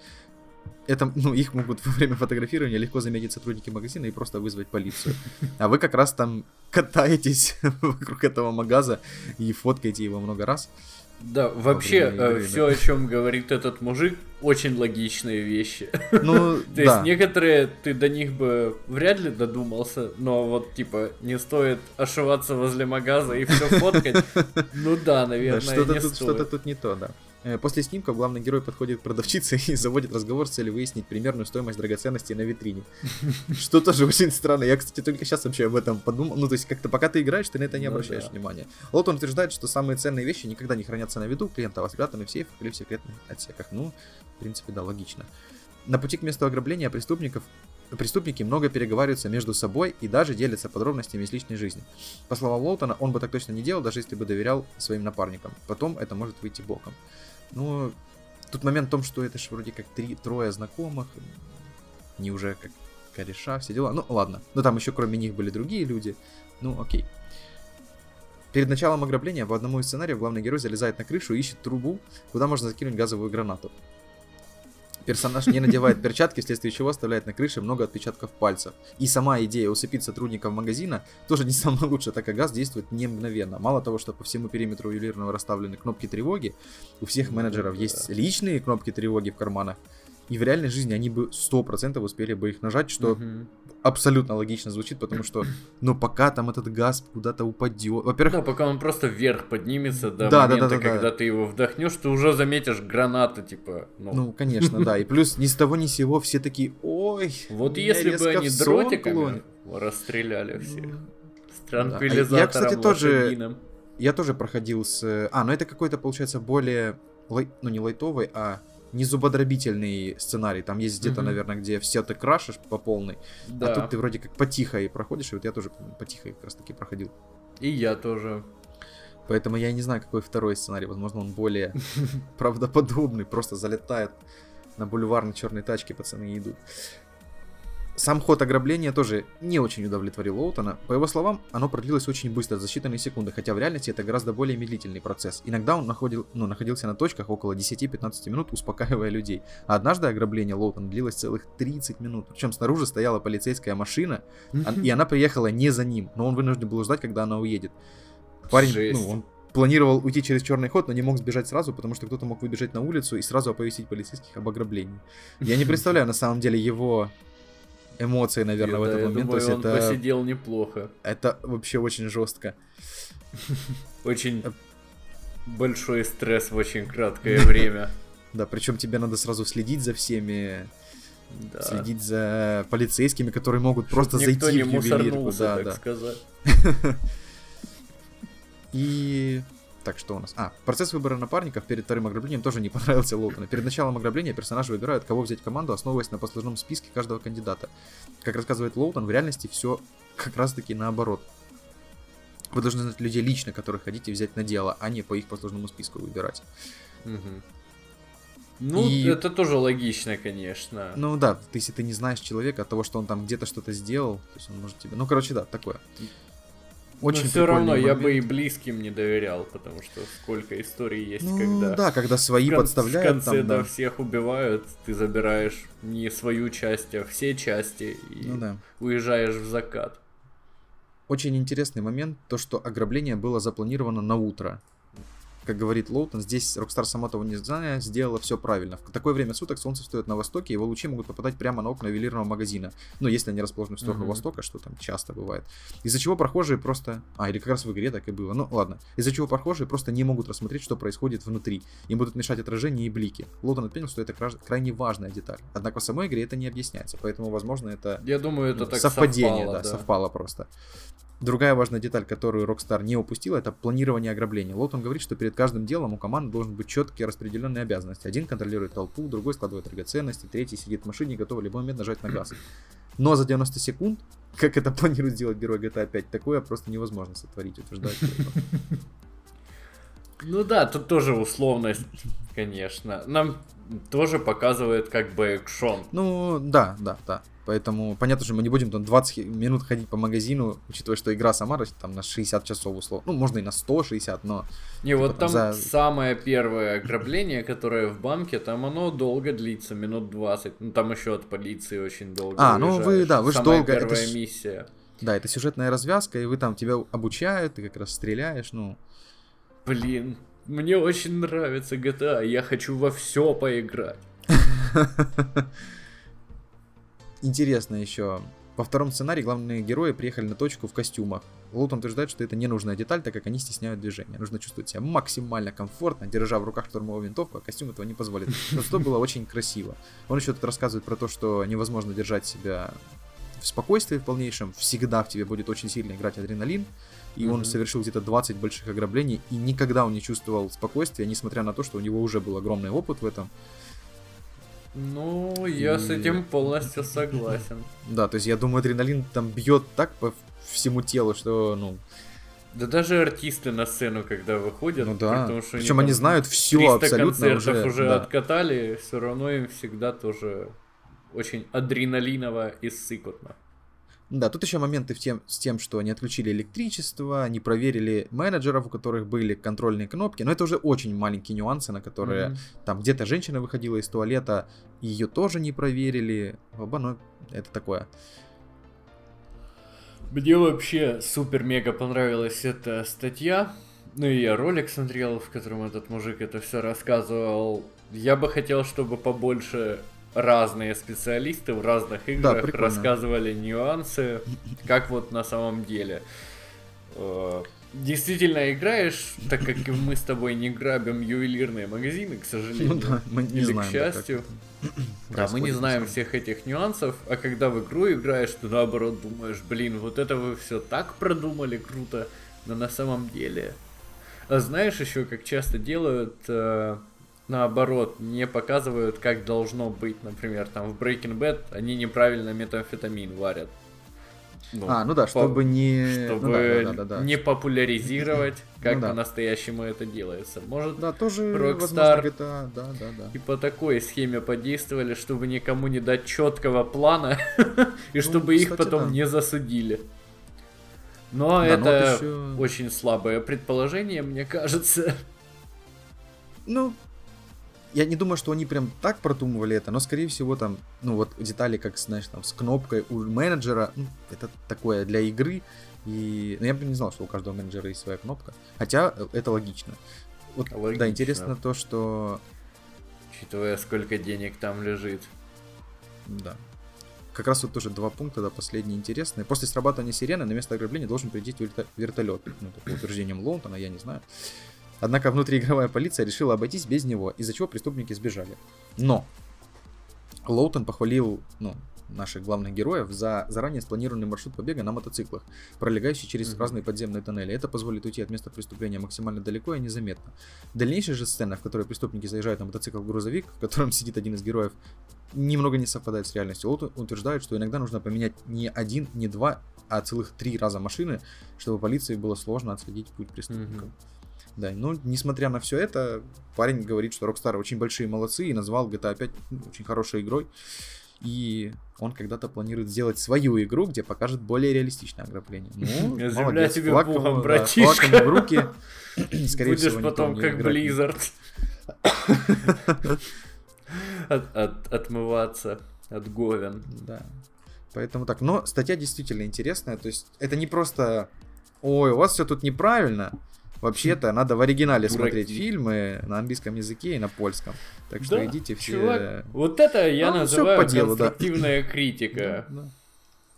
это, ну, их могут во время фотографирования легко заметить сотрудники магазина и просто вызвать полицию. А вы как раз там катаетесь [LAUGHS] вокруг этого магаза и фоткаете его много раз. Да, вообще, игры, все, да. о чем говорит этот мужик, очень логичные вещи. Ну, [LAUGHS] То да. есть некоторые ты до них бы вряд ли додумался, но вот типа не стоит ошиваться возле магаза и все фоткать. [LAUGHS] Ну да, наверное, что-то тут, что-то тут не то, да. Э, после снимков главный герой подходит к продавщице [LAUGHS] и заводит разговор с целью выяснить примерную стоимость драгоценностей на витрине. Что тоже очень странно. Я, кстати, только сейчас вообще об этом подумал. Ну, то есть, как-то пока ты играешь, ты на это не ну обращаешь ну, да. внимания. Вот он утверждает, что самые ценные вещи никогда не хранятся на виду клиента, а спрятаны в сейфах или в секретных отсеках. Ну, в принципе, да, логично. На пути к месту ограбления преступников преступники много переговариваются между собой и даже делятся подробностями из личной жизни. По словам Лоутона, он бы так точно не делал, даже если бы доверял своим напарникам. Потом это может выйти боком. Но тут момент в том, что это же вроде как три, трое знакомых, не уже как кореша, все дела. Ну, ладно. Но там еще кроме них были другие люди. Ну, окей. Перед началом ограбления в одному из сценариев главный герой залезает на крышу и ищет трубу, куда можно закинуть газовую гранату. Персонаж не надевает перчатки, вследствие чего оставляет на крыше много отпечатков пальцев. И сама идея усыпить сотрудников магазина тоже не самая лучшая, так как газ действует не мгновенно. Мало того, что по всему периметру ювелирного расставлены кнопки тревоги, у всех менеджеров есть личные кнопки тревоги в карманах, и в реальной жизни они бы 100% успели бы их нажать, что угу. абсолютно логично звучит, потому что, [COUGHS] ну, пока там этот газ куда-то упадет. Во-первых... Да, пока он просто вверх поднимется до да, момента, да, да, да, когда да. ты его вдохнешь, ты уже заметишь гранаты, типа. Ну, ну конечно, да. И плюс ни с того ни с сего все такие, ой, Вот если бы они дротиками расстреляли всех. С транквилизатором, Я, кстати, тоже... Я тоже проходил с... А, ну это какой-то, получается, более... Ну, не лайтовый, а не зубодробительный сценарий. Там есть где-то, mm-hmm. наверное, где все ты крашишь по полной. А да. А тут ты вроде как потихо и проходишь. И вот я тоже потихо как раз таки проходил. И я тоже. Поэтому я не знаю, какой второй сценарий. Возможно, он более [LAUGHS] правдоподобный. Просто залетает на бульвар на черной тачке, пацаны идут. Сам ход ограбления тоже не очень удовлетворил Лоутона. По его словам, оно продлилось очень быстро, за считанные секунды, хотя в реальности это гораздо более медлительный процесс. Иногда он находил, ну, находился на точках около 10-15 минут, успокаивая людей. А однажды ограбление Лоутона длилось целых 30 минут. Причем снаружи стояла полицейская машина, и она приехала не за ним, но он вынужден был ждать, когда она уедет. Парень, Жесть. ну, он планировал уйти через черный ход, но не мог сбежать сразу, потому что кто-то мог выбежать на улицу и сразу оповестить полицейских об ограблении. Я не [LAUGHS] представляю на самом деле его эмоции, наверное, в этот да, момент. Думаю, То есть он это... посидел неплохо. Это вообще очень жестко. [LAUGHS] Очень большой стресс в очень краткое [LAUGHS] время. Да, причем тебе надо сразу следить за всеми, да. следить за полицейскими, которые могут Чтоб просто зайти в ювелирку. Да, так да. сказать. [LAUGHS] И так, что у нас? А, процесс выбора напарников перед вторым ограблением тоже не понравился Лоутону. Перед началом ограбления персонажи выбирают, кого взять в команду, основываясь на послужном списке каждого кандидата. Как рассказывает Лоутон, в реальности все как раз таки наоборот. Вы должны знать людей лично, которых хотите взять на дело, а не по их послужному списку выбирать. Угу. Ну, и... это тоже логично, конечно. Ну да, если ты не знаешь человека, от того, что он там где-то что-то сделал, то есть он может тебе... Ну, короче, да, такое. Очень Но все равно момент. я бы и близким не доверял, потому что сколько историй есть, ну, когда... Да, когда свои в кон- подставляют. В конце, там, да, всех убивают, ты забираешь не свою часть, а все части и ну, да. уезжаешь в закат. Очень интересный момент, то, что ограбление было запланировано на утро как говорит Лоутон, здесь Rockstar сама того не зная, сделала все правильно. В такое время суток солнце встает на востоке, его лучи могут попадать прямо на окна ювелирного магазина. Ну, если они расположены в сторону uh-huh. востока, что там часто бывает. Из-за чего прохожие просто... А, или как раз в игре так и было. Ну, ладно. Из-за чего прохожие просто не могут рассмотреть, что происходит внутри. Им будут мешать отражения и блики. Лоутон отметил, что это крайне важная деталь. Однако в самой игре это не объясняется, поэтому, возможно, это... Я думаю, это ну, так совпадение, совпало, да, да, совпало просто. Другая важная деталь, которую Rockstar не упустила, это планирование ограбления. Лотон говорит, что перед каждым делом у команды должен быть четкие распределенные обязанности. Один контролирует толпу, другой складывает драгоценности, третий сидит в машине и готов в любой момент нажать на газ. Но за 90 секунд, [LAUGHS] как это планирует сделать герой GTA 5, такое просто невозможно сотворить, утверждать. Ну да, тут тоже условность, конечно. Нам тоже показывает как бы экшон. Ну, да, да, да. Поэтому понятно, что мы не будем там 20 минут ходить по магазину, учитывая, что игра сама там на 60 часов условно. Ну, можно и на 160, но... Не, типа, вот там за... самое первое ограбление, которое в банке, там оно долго длится, минут 20. Ну, там еще от полиции очень долго А, ну вы, да, вы же долго... первая это миссия. Да, это сюжетная развязка, и вы там, тебя обучают, ты как раз стреляешь, ну... Блин, мне очень нравится GTA, я хочу во все поиграть. [LAUGHS] Интересно еще. Во втором сценарии главные герои приехали на точку в костюмах. Лутон утверждает, что это ненужная деталь, так как они стесняют движение. Нужно чувствовать себя максимально комфортно, держа в руках штурмовую винтовку, а костюм этого не позволит. Но [LAUGHS] что было очень красиво. Он еще тут рассказывает про то, что невозможно держать себя в спокойствии в полнейшем. Всегда в тебе будет очень сильно играть адреналин. И mm-hmm. он совершил где-то 20 больших ограблений, и никогда он не чувствовал спокойствия, несмотря на то, что у него уже был огромный опыт в этом. Ну, я и... с этим полностью согласен. [LAUGHS] Да, то есть я думаю, адреналин там бьет так по всему телу, что, ну... Да даже артисты на сцену, когда выходят, ну да. потому что Причем они знают все абсолютно концертов уже, уже да. откатали, все равно им всегда тоже очень адреналиново и сыкотно. Да, тут еще моменты в тем, с тем, что они отключили электричество, не проверили менеджеров, у которых были контрольные кнопки. Но это уже очень маленькие нюансы, на которые mm-hmm. там где-то женщина выходила из туалета, ее тоже не проверили. Оба, ну, это такое. Мне вообще супер-мега понравилась эта статья. Ну и я ролик смотрел, в котором этот мужик это все рассказывал. Я бы хотел, чтобы побольше разные специалисты в разных играх да, рассказывали нюансы, как вот на самом деле. Э, действительно играешь, так как мы с тобой не грабим ювелирные магазины, к сожалению. Ну да, мы не или знаем, к счастью. Да, мы не знаем всех этих нюансов, а когда в игру играешь, ты наоборот думаешь, блин, вот это вы все так продумали круто, но на самом деле. А знаешь еще, как часто делают э, наоборот, не показывают, как должно быть. Например, там в Breaking Bad они неправильно метамфетамин варят. Ну, а, ну да, чтобы по... не... Чтобы ну, да, да, да, да, не популяризировать, [LAUGHS] как ну, да. по-настоящему это делается. Может, да, тоже Rockstar GTA, да, да, да. и по такой схеме подействовали, чтобы никому не дать четкого плана, [LAUGHS] и ну, чтобы их потом не засудили. Но это очень слабое предположение, мне кажется. Ну, я не думаю, что они прям так продумывали это, но скорее всего там, ну вот детали, как, знаешь, там с кнопкой у менеджера, ну, это такое для игры, и ну, я бы не знал, что у каждого менеджера есть своя кнопка, хотя э, это логично. Вот, логично. Да, интересно то, что... Учитывая, сколько денег там лежит. Да. Как раз вот тоже два пункта, да, последние интересные. После срабатывания сирены на место ограбления должен прийти вертолет. Ну, по утверждениям Лоунтона, я не знаю. Однако внутриигровая полиция решила обойтись без него, из-за чего преступники сбежали. Но Лоутон похвалил ну, наших главных героев за заранее спланированный маршрут побега на мотоциклах, пролегающий через mm-hmm. разные подземные тоннели. Это позволит уйти от места преступления максимально далеко и незаметно. Дальнейшая же сцена, в которой преступники заезжают на мотоцикл в грузовик, в котором сидит один из героев, немного не совпадает с реальностью. Лоутон утверждает, что иногда нужно поменять не один, не два, а целых три раза машины, чтобы полиции было сложно отследить путь преступников. Mm-hmm. Да, ну, несмотря на все это, парень говорит, что Rockstar очень большие молодцы и назвал GTA 5 ну, очень хорошей игрой. И он когда-то планирует сделать свою игру, где покажет более реалистичное ограбление. Ну, Земля тебе флаг, богом, да, братишка. Флаг в руки. [COUGHS] Скорее Будешь всего, потом как Blizzard. [COUGHS] от, от, отмываться от говен. Да. Поэтому так. Но статья действительно интересная. То есть это не просто ой, у вас все тут неправильно. Вообще-то надо в оригинале Дураки. смотреть фильмы на английском языке и на польском. Так что да, идите все. Чувак, вот это я ну, называю по делу, конструктивная да. [LAUGHS] критика. Да, да.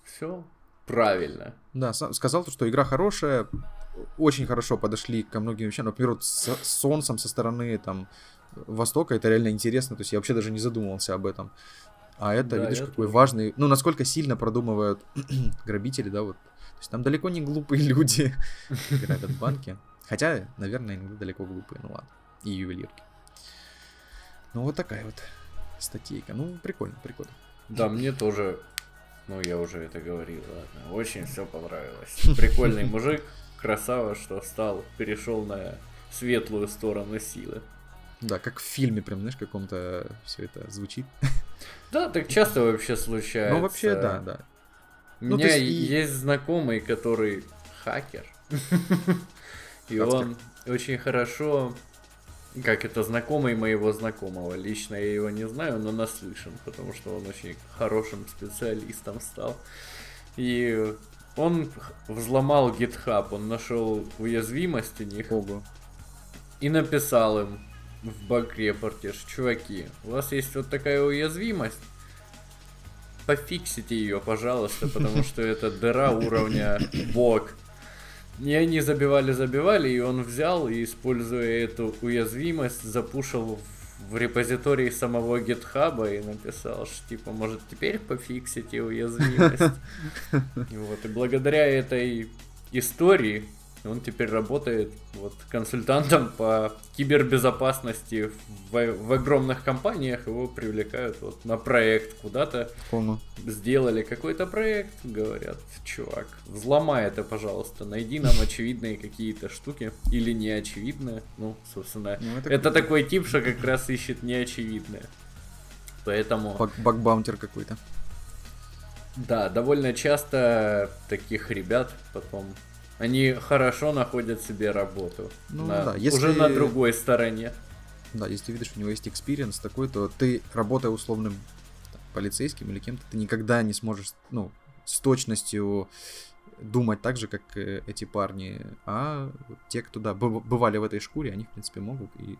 Все правильно. Да, сказал, что игра хорошая, очень хорошо подошли ко многим вещам. Например, вот с, с солнцем со стороны там Востока, это реально интересно. То есть я вообще даже не задумывался об этом. А это, да, видишь, какой тоже. важный... Ну, насколько сильно продумывают [CLEARS THROAT] грабители, да, вот. То есть там далеко не глупые [LAUGHS] люди грабят банки. Хотя, наверное, иногда далеко глупые, ну ладно. И ювелирки. Ну вот такая вот статейка. Ну, прикольно, прикольно. Да, мне тоже, ну я уже это говорил, ладно, очень все понравилось. Прикольный мужик, красава, что стал, перешел на светлую сторону силы. Да, как в фильме прям, знаешь, каком-то все это звучит. Да, так часто вообще случается. Ну, вообще, да, да. У Ну, меня есть и- есть знакомый, который хакер. [LAUGHS] И Как он очень хорошо, как это знакомый моего знакомого. Лично я его не знаю, но наслышан, потому что он очень хорошим специалистом стал. И он взломал GitHub, он нашел уязвимость у них Ого. и написал им в баг-репорте, что, чуваки, у вас есть вот такая уязвимость, пофиксите ее, пожалуйста, потому [LAUGHS] что это дыра уровня бог. И они забивали-забивали, и он взял и, используя эту уязвимость, запушил в- репозитории самого гитхаба и написал, что типа, может теперь пофиксите уязвимость. [LAUGHS] Вот, и благодаря этой истории он теперь работает вот консультантом по кибербезопасности в, в огромных компаниях. Его привлекают вот на проект куда-то. Понял. Сделали какой-то проект, говорят, чувак, взломай это, пожалуйста, найди нам очевидные какие-то штуки или неочевидные. Ну, собственно, Ну, это это такой тип, что как раз ищет неочевидное. Поэтому... Bug bounter какой-то. Да, довольно часто таких ребят потом они хорошо находят себе работу. Ну на- да, если- Уже на другой стороне. Да, если ты видишь, у него есть experience такой, то ты, работая условным там, полицейским или кем-то, ты никогда не сможешь, ну, с точностью думать так же, как э, эти парни. А те, кто, да, быв- бывали в этой шкуре, они, в принципе, могут. И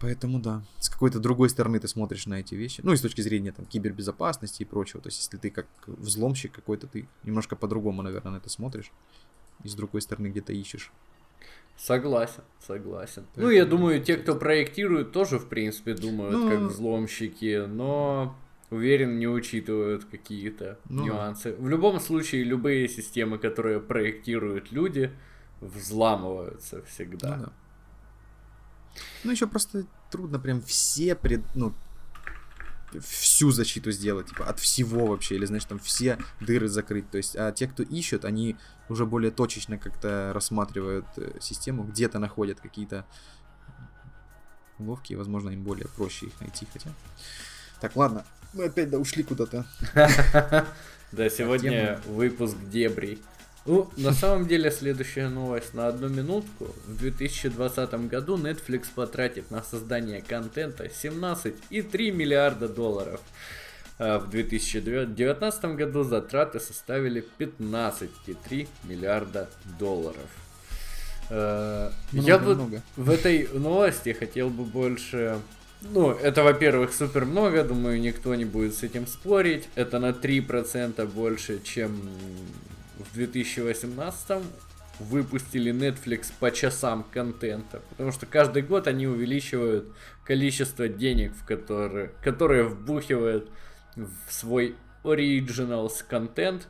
поэтому, да, с какой-то другой стороны ты смотришь на эти вещи. Ну, и с точки зрения там кибербезопасности и прочего. То есть, если ты как взломщик какой-то, ты немножко по-другому, наверное, на это смотришь. И с другой стороны где-то ищешь. Согласен, согласен. Ну, Поэтому я думаю, те, кто проектирует, тоже, в принципе, думают Ну, как взломщики, но уверен, не учитывают какие-то Ну нюансы. В любом случае, любые системы, которые проектируют люди, взламываются всегда. Ну, да. Ну, еще просто трудно прям все пред, ну, всю защиту сделать, типа, от всего вообще, или, значит, там все дыры закрыть. То есть, а те, кто ищут, они уже более точечно как-то рассматривают э, систему, где-то находят какие-то уловки, и, возможно, им более проще их найти, хотя... Так, ладно, мы опять, да, ушли куда-то. [LAUGHS] Да, сегодня выпуск дебрей. Ну, на самом деле, следующая новость на одну минутку. В 2020 году Netflix потратит на создание контента 17,3 миллиарда долларов. А в 2019 году затраты составили 15,3 миллиарда долларов. Э, Я бы Много-много. в этой новости хотел бы больше... Ну, это, во-первых, супер много, думаю, никто не будет с этим спорить. Это на 3% больше, чем в 2018 выпустили Netflix по часам контента. Потому что каждый год они увеличивают количество денег, в которые, которые вбухивают в свой Originals контент.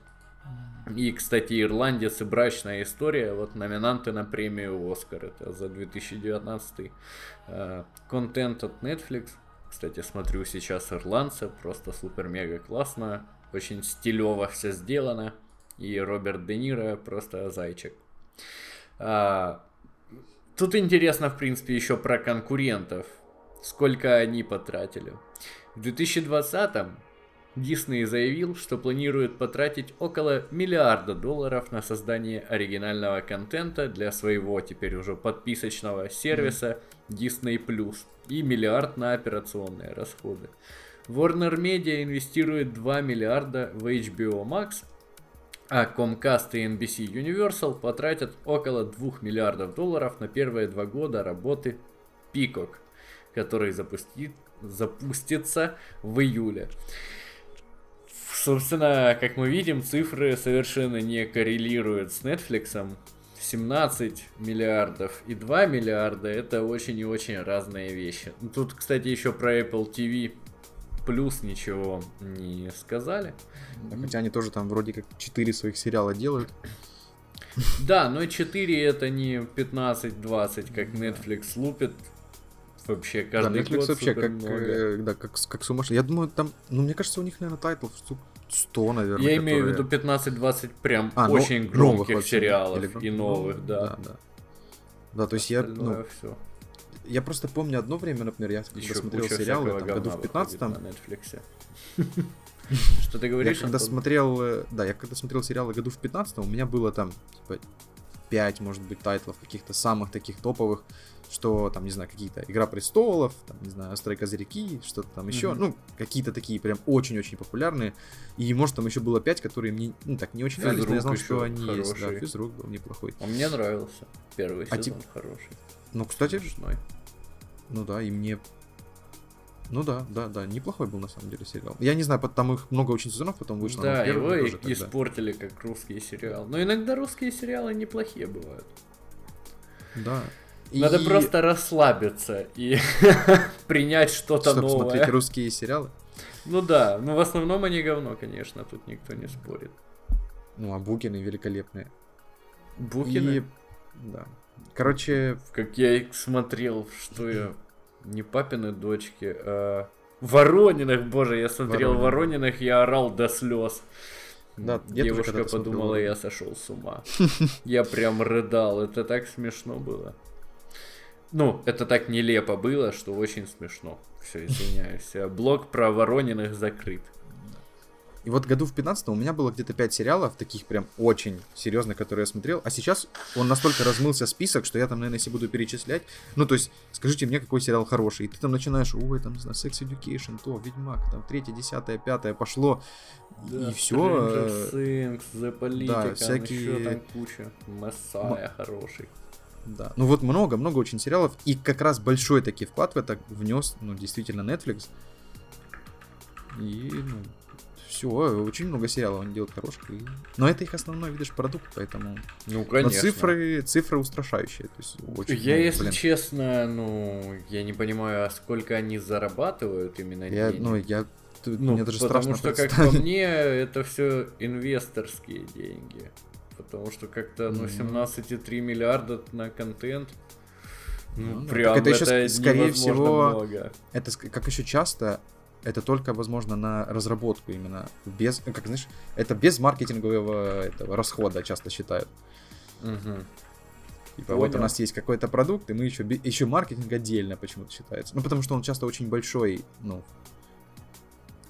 И, кстати, ирландец и брачная история, вот номинанты на премию Оскар, это за 2019 э, контент от Netflix. Кстати, смотрю сейчас ирландца, просто супер-мега классно, очень стилево все сделано. И Роберт Де Ниро просто зайчик. А, тут интересно, в принципе, еще про конкурентов. Сколько они потратили. В 2020-м Дисней заявил, что планирует потратить около миллиарда долларов на создание оригинального контента для своего теперь уже подписочного сервиса Disney Plus и миллиард на операционные расходы. Warner Media инвестирует 2 миллиарда в HBO Max, а Comcast и NBC Universal потратят около 2 миллиардов долларов на первые два года работы Peacock, который запустит, запустится в июле. Собственно, как мы видим, цифры совершенно не коррелируют с Netflix. 17 миллиардов и 2 миллиарда это очень и очень разные вещи. Тут, кстати, еще про Apple TV плюс ничего не сказали. Да, Хотя они тоже там вроде как 4 своих сериала делают. Да, но 4 это не 15-20, как Netflix лупит. Вообще Да, каждый Netflix год вообще как, много. э, да, как, как сумасшедший. Я думаю, там, ну, мне кажется, у них, наверное, тайтлов штук 100, наверное. Я имею в которые- виду 15-20 прям А, но- очень новых громких вообще, сериалов или- и новых, да. Да, да. Да, то есть я, ну, все. Я просто помню одно время, например, я когда Еще смотрел сериалы, там, году в 15 выходит на Netflix. [LAUGHS] Что ты Я говоришь? когда Антон? смотрел, э, да, я когда смотрел сериалы году в 15 у меня было там, типа, 5, может быть, тайтлов каких-то самых таких топовых, что там, не знаю, какие-то Игра престолов, там, не знаю, Острые козырьки, что-то там еще, Мгм. ну, какие-то такие прям очень-очень популярные. И, может, там еще было 5, которые мне, ну, так, не очень нравились, но я знал, что они есть. Да, хороший. физрук был неплохой. А мне нравился. Первый А сезон хороший. Ну, кстати, Смешной. Ну да, и мне... Ну да, да, да, неплохой был на самом деле сериал. Я не знаю, там их много очень сезонов потом вышло. но Да, его тоже и- испортили как русский сериал. Но иногда русские сериалы неплохие бывают. Да. Надо И- просто расслабиться и [LAUGHS] принять что-то Чтоб смотреть новое. русские сериалы. Ну да, ну в основном они говно, конечно, тут никто не спорит. Ну, а Букины великолепные. Букины, И... Да. Короче, как я их смотрел, что я... Не папины дочки, а... Воронинах, боже, я смотрел Воронины. Воронинах, я орал до слез. Да, Девушка подумала, я сошел с ума. [LAUGHS] Я прям рыдал, это так смешно было. Ну, это так нелепо было, что очень смешно. Все, извиняюсь. Блог про Ворониных закрыт. И вот году в 15 у меня было где-то 5 сериалов, таких прям очень серьезных, которые я смотрел. А сейчас он настолько размылся список, что я там, наверное, если буду перечислять. Ну, то есть, скажите мне, какой сериал хороший. И ты там начинаешь, ой, там, не знаю, Sex Education, то, Ведьмак, там, третье, десятое, пятое, пошло. и все. Stranger Things, The Politician, да, всякие- еще там куча. Мессая хороший. Да. Ну вот много, много очень сериалов. И как раз большой таки вклад в это внес, ну, действительно, Netflix. И, ну, все, очень много сериалов они делают хороших. и- Но это их основной, видишь, продукт, поэтому... Ну, Но конечно. цифры, цифры устрашающие. То есть, очень, Я, ну, если блин, честно, ну, я не понимаю, а сколько они зарабатывают именно я, денег. ну, я... Ну, мне даже потому страшно что, как по мне, это все инвесторские деньги. Потому что как-то, ну, Мгм. 17,3 миллиарда на контент. Ну, Ну, да. прям это это, ск- скорее всего, много. Это, как еще часто, это только возможно на разработку именно. Без, ну, как знаешь, это без маркетингового этого расхода часто считают. Мгм. Типа, вот у Понял. нас есть какой-то продукт, и мы еще, еще маркетинг отдельно почему-то считается. Ну, потому что он часто очень большой, ну,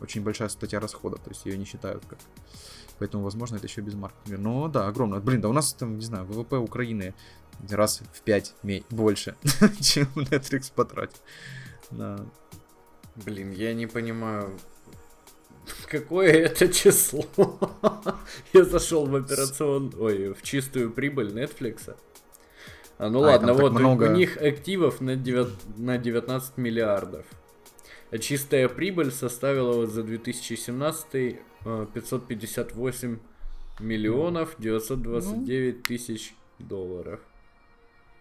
очень большая статья расходов, то есть ее не считают как. Поэтому, возможно, это еще без маркетинга. Но да, огромно. Блин, да у нас там, не знаю, ВВП Украины раз в 5 больше, [LAUGHS] чем Netflix потратил. Да. Блин, я не понимаю, какое это число. [LAUGHS] я зашел в операцион, ой, в чистую прибыль Netflix. А, ну А, ладно, вот много. у них активов на, девят- на 19 миллиардов. А чистая прибыль составила вот за 2017 э, 558 миллионов 929 тысяч долларов.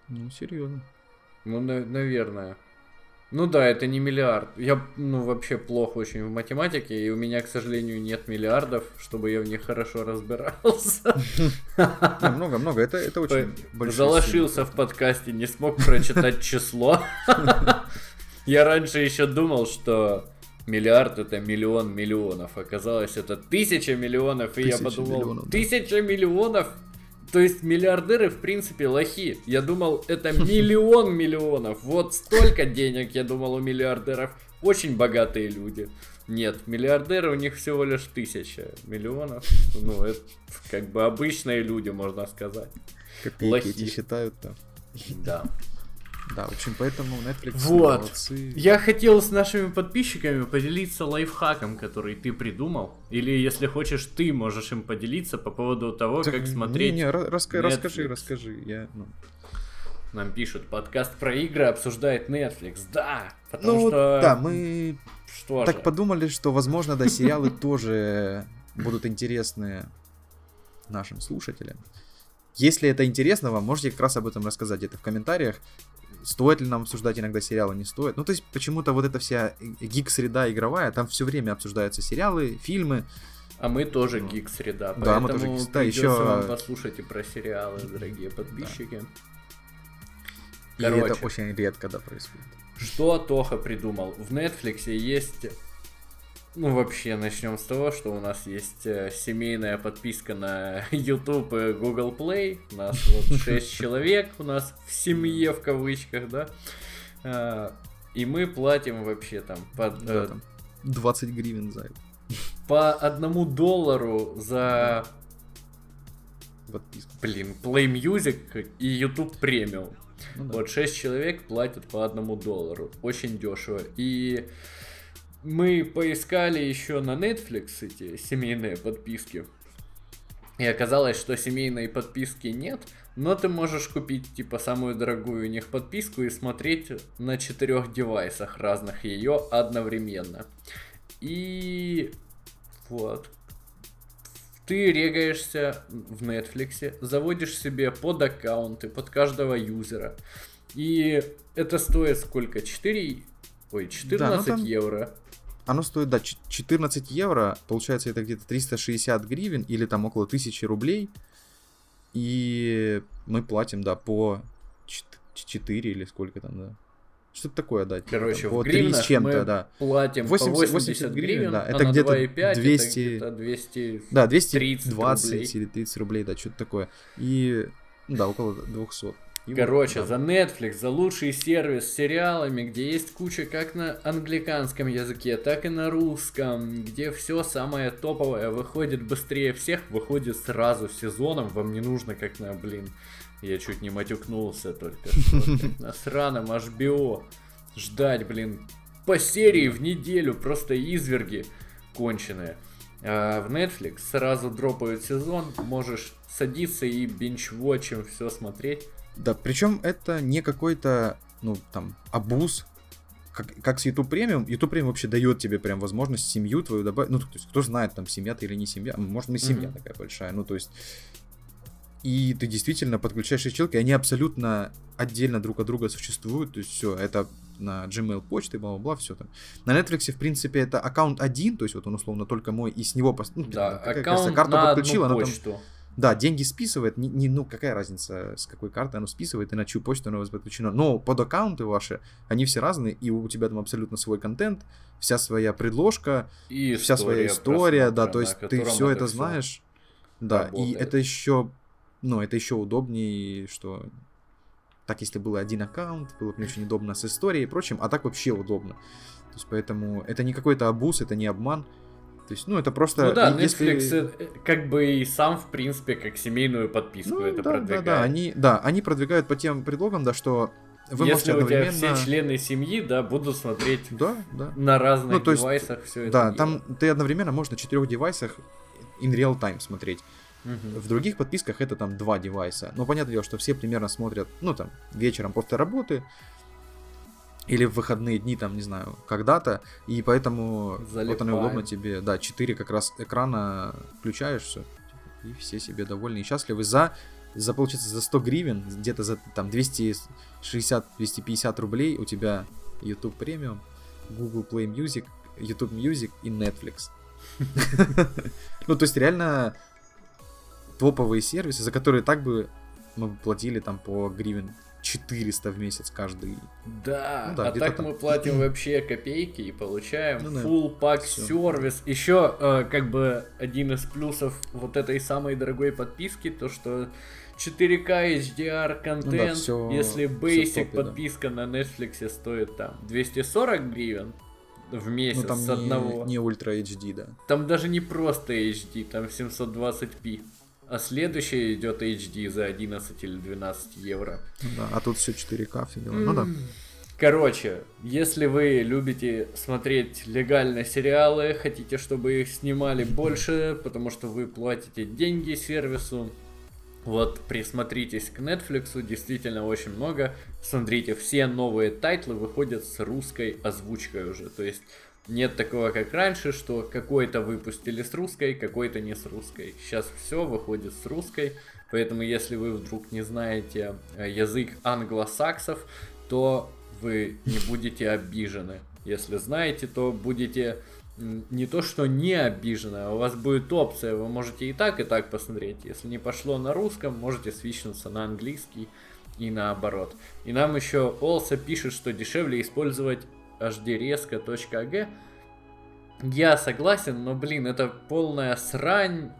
Ну, серьезно. Ну, на- наверное. Ну да, это не миллиард. Я, ну, вообще плохо очень в математике, и у меня, к сожалению, нет миллиардов, чтобы я в них хорошо разбирался. [LAUGHS] Много-много. Это, это очень большой Залошился в подкасте, не смог прочитать [LAUGHS] число. [LAUGHS] Я раньше еще думал, что миллиард это миллион миллионов. Оказалось, это тысяча миллионов, и я подумал, тысяча миллионов? То есть миллиардеры, в принципе, лохи. Я думал, это [LAUGHS] миллион миллионов. Вот столько денег, я думал, у миллиардеров. Очень богатые люди. Нет, миллиардеры у них всего лишь тысяча миллионов. Ну, это как бы обычные люди, можно сказать. Копейки Лохи. эти считают там. Да. Да, в общем, поэтому Netflix Вот. молодцы. Я хотел с нашими подписчиками поделиться лайфхаком, который ты придумал. Или, если хочешь, ты можешь им поделиться по поводу того, Так, как смотреть. Не, не, ра- раска- расскажи, расскажи. Я, ну, Нам пишут, подкаст про игры обсуждает Netflix. Да, потому Ну, что... да, мы Что так же? подумали, что, возможно, да, сериалы [LAUGHS] тоже будут интересны нашим слушателям. Если это интересно вам, можете как раз об этом рассказать где-то в комментариях. Стоит ли нам обсуждать иногда сериалы, не стоит. Ну, то есть, почему-то вот эта вся гик-среда игровая, там все время обсуждаются сериалы, фильмы. А мы тоже Ну, гик-среда, да, мы поэтому тоже гик- да, ещё- вам послушать и про сериалы, дорогие подписчики. И Короче. это очень редко, да, происходит. Что Тоха придумал? В Netflix есть... Ну, вообще, начнем с того, что у нас есть э, семейная подписка на [LAUGHS] YouTube и Google Play. У нас вот [LAUGHS] 6 человек, у нас в семье, в кавычках, да? А, и мы платим вообще там под... Да, э, там 20 гривен за это. по одному доллару за, подписку. блин, Play Music и YouTube Premium. Ну да. Вот 6 человек платят по одному доллару. Очень дешево. И мы поискали еще на Netflix эти семейные подписки. И оказалось, что семейной подписки нет, но ты можешь купить, типа, самую дорогую у них подписку и смотреть на четырех девайсах разных ее одновременно. И вот. Ты регаешься в Netflix, заводишь себе под аккаунты, под каждого юзера. И это стоит сколько? 4... Ой, 14 там- евро. Оно стоит, да, ч- 14 евро, получается это где-то 360 гривен или там около 1000 рублей. И мы платим, да, по 4 или сколько там, да. Что-то такое, да. Короче, там, в по 3 гривнах с чем-то, да. Платим 80 по 80 гривен, да, а это на где-то 2,5 200 это где-то 200... Да, 30 220 рублей. или 30 рублей, да, что-то такое. И, да, около 200. Вот, Короче, да. за Netflix, за лучший сервис с сериалами, где есть куча как на англиканском языке, так и на русском, где все самое топовое выходит быстрее всех, выходит сразу сезоном, вам не нужно как на, блин, я чуть не матюкнулся только [LAUGHS] на сраном HBO ждать, блин, по серии в неделю, просто изверги конченые. А в Netflix сразу дропают сезон, можешь садиться и бинч-вотчем все смотреть. Да, причем это не какой-то, ну, там, абуз, как, как с YouTube Premium. YouTube Premium вообще дает тебе прям возможность семью твою добавить. Ну, то есть, кто знает, там, семья ты или не семья. Может, и семья Мгм. такая большая. Ну, то есть... И ты действительно подключаешь ячейки, они абсолютно отдельно друг от друга существуют. То есть все, это на Gmail почты, бла-бла-бла, все там. На Netflix, в принципе, это аккаунт один, то есть вот он условно только мой, и с него... пос- Ну, Да, аккаунт карту на подключил, одну она там почту. Да, деньги списывает, не, не- ну какая разница, с какой карты оно списывает и на чью почту оно подключено. Но под аккаунты ваши, они все разные, и у тебя там абсолютно свой контент, вся своя предложка, И вся своя история, да, то есть ты все это всё знаешь. Да, и это еще, ну, это еще удобнее, что так, если было один аккаунт, было бы очень удобно с историей и прочим, а так вообще удобно. То есть поэтому это не какой-то абуз, это не обман. То есть, ну, это просто... Ну да, если- Netflix э, как бы и сам, в принципе, как семейную подписку Ну, это да, продвигает. Да, да, они, да, они продвигают по тем предлогам, да, что вы Если можете у тебя все члены семьи, да, будут смотреть Да, да. на разных Ну, то есть, девайсах все это. Да, там ты одновременно можешь на четырех девайсах in real time смотреть. Мгм. В других подписках это там два девайса. Но понятное дело, что все примерно смотрят, ну там, вечером после работы или в выходные дни, там, не знаю, когда-то. И поэтому вот оно Залипаем. удобно тебе. Да, 4 как раз экрана включаешь все. И все себе довольны и счастливы. За, за получается, за 100 гривен, где-то за там 260-250 рублей у тебя YouTube Premium, Google Play Music, YouTube Music и Netflix. [LAUGHS] Ну, то есть реально топовые сервисы, за которые так бы мы платили там по гривен 400 в месяц каждый. Да, Ну да, а так там. мы платим [CLEARS THROAT] вообще копейки и получаем Ну да, full всё. сервис. Еще э, как бы один из плюсов вот этой самой дорогой подписки, то что 4К HDR контент, всё- если всё в basic топе, да. подписка на Netflix стоит там 240 гривен в месяц Ну там с не, одного. не ультра HD, да. Там даже не просто HD, там 720p. А следующее идет HD за 11 или 12 евро. Да. А тут все 4К, все дела. Ну да. Короче, если вы любите смотреть легально сериалы, хотите, чтобы их снимали больше, потому что вы платите деньги сервису, вот присмотритесь к Netflix, действительно очень много. Смотрите, все новые тайтлы выходят с русской озвучкой уже. То есть нет такого, как раньше, что какой-то выпустили с русской, какой-то не с русской. Сейчас все выходит с русской. Поэтому, если вы вдруг не знаете э, язык англосаксов, то вы не будете обижены. Если знаете, то будете не то что не обижены, а у вас будет опция, вы можете и так, и так посмотреть. Если не пошло на русском, можете свичнуться на английский и наоборот. И нам еще Олса пишет, что дешевле использовать hdreska.ag. Я согласен, но, блин, это полная срань.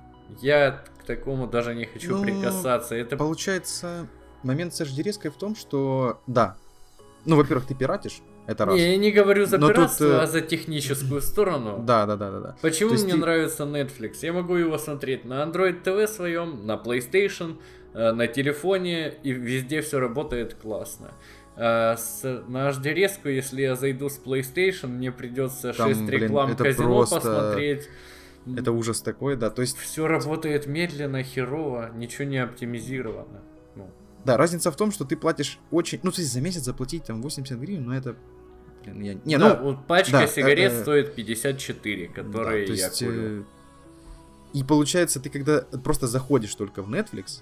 Я к такому даже не хочу Ну, прикасаться. Это Получается, момент с HD резкой в том, что, да, Ну, во-первых, ты пиратишь, это раз. Не, я не говорю за Но тут, пиратство, э, а за техническую сторону. [LAUGHS] Да, да, да, да, да. Почему мне ты- нравится Netflix? Я могу его смотреть на Android TV своем, на PlayStation, э, на телефоне, и везде все работает классно. А с, на HD-резку, если я зайду с PlayStation, мне придется Там, 6 блин, реклам это казино просто- посмотреть. Это ужас такой, да. То есть, Все работает медленно, херово, ничего не оптимизировано. Ну, да, разница в том, что ты платишь очень... Ну, то есть за месяц заплатить там 80 гривен, ну это... Блин, я... Не, да, ну... вот пачка да, сигарет э, стоит 54, которые да, то я есть, курю. э, И получается, ты когда просто заходишь только в Netflix,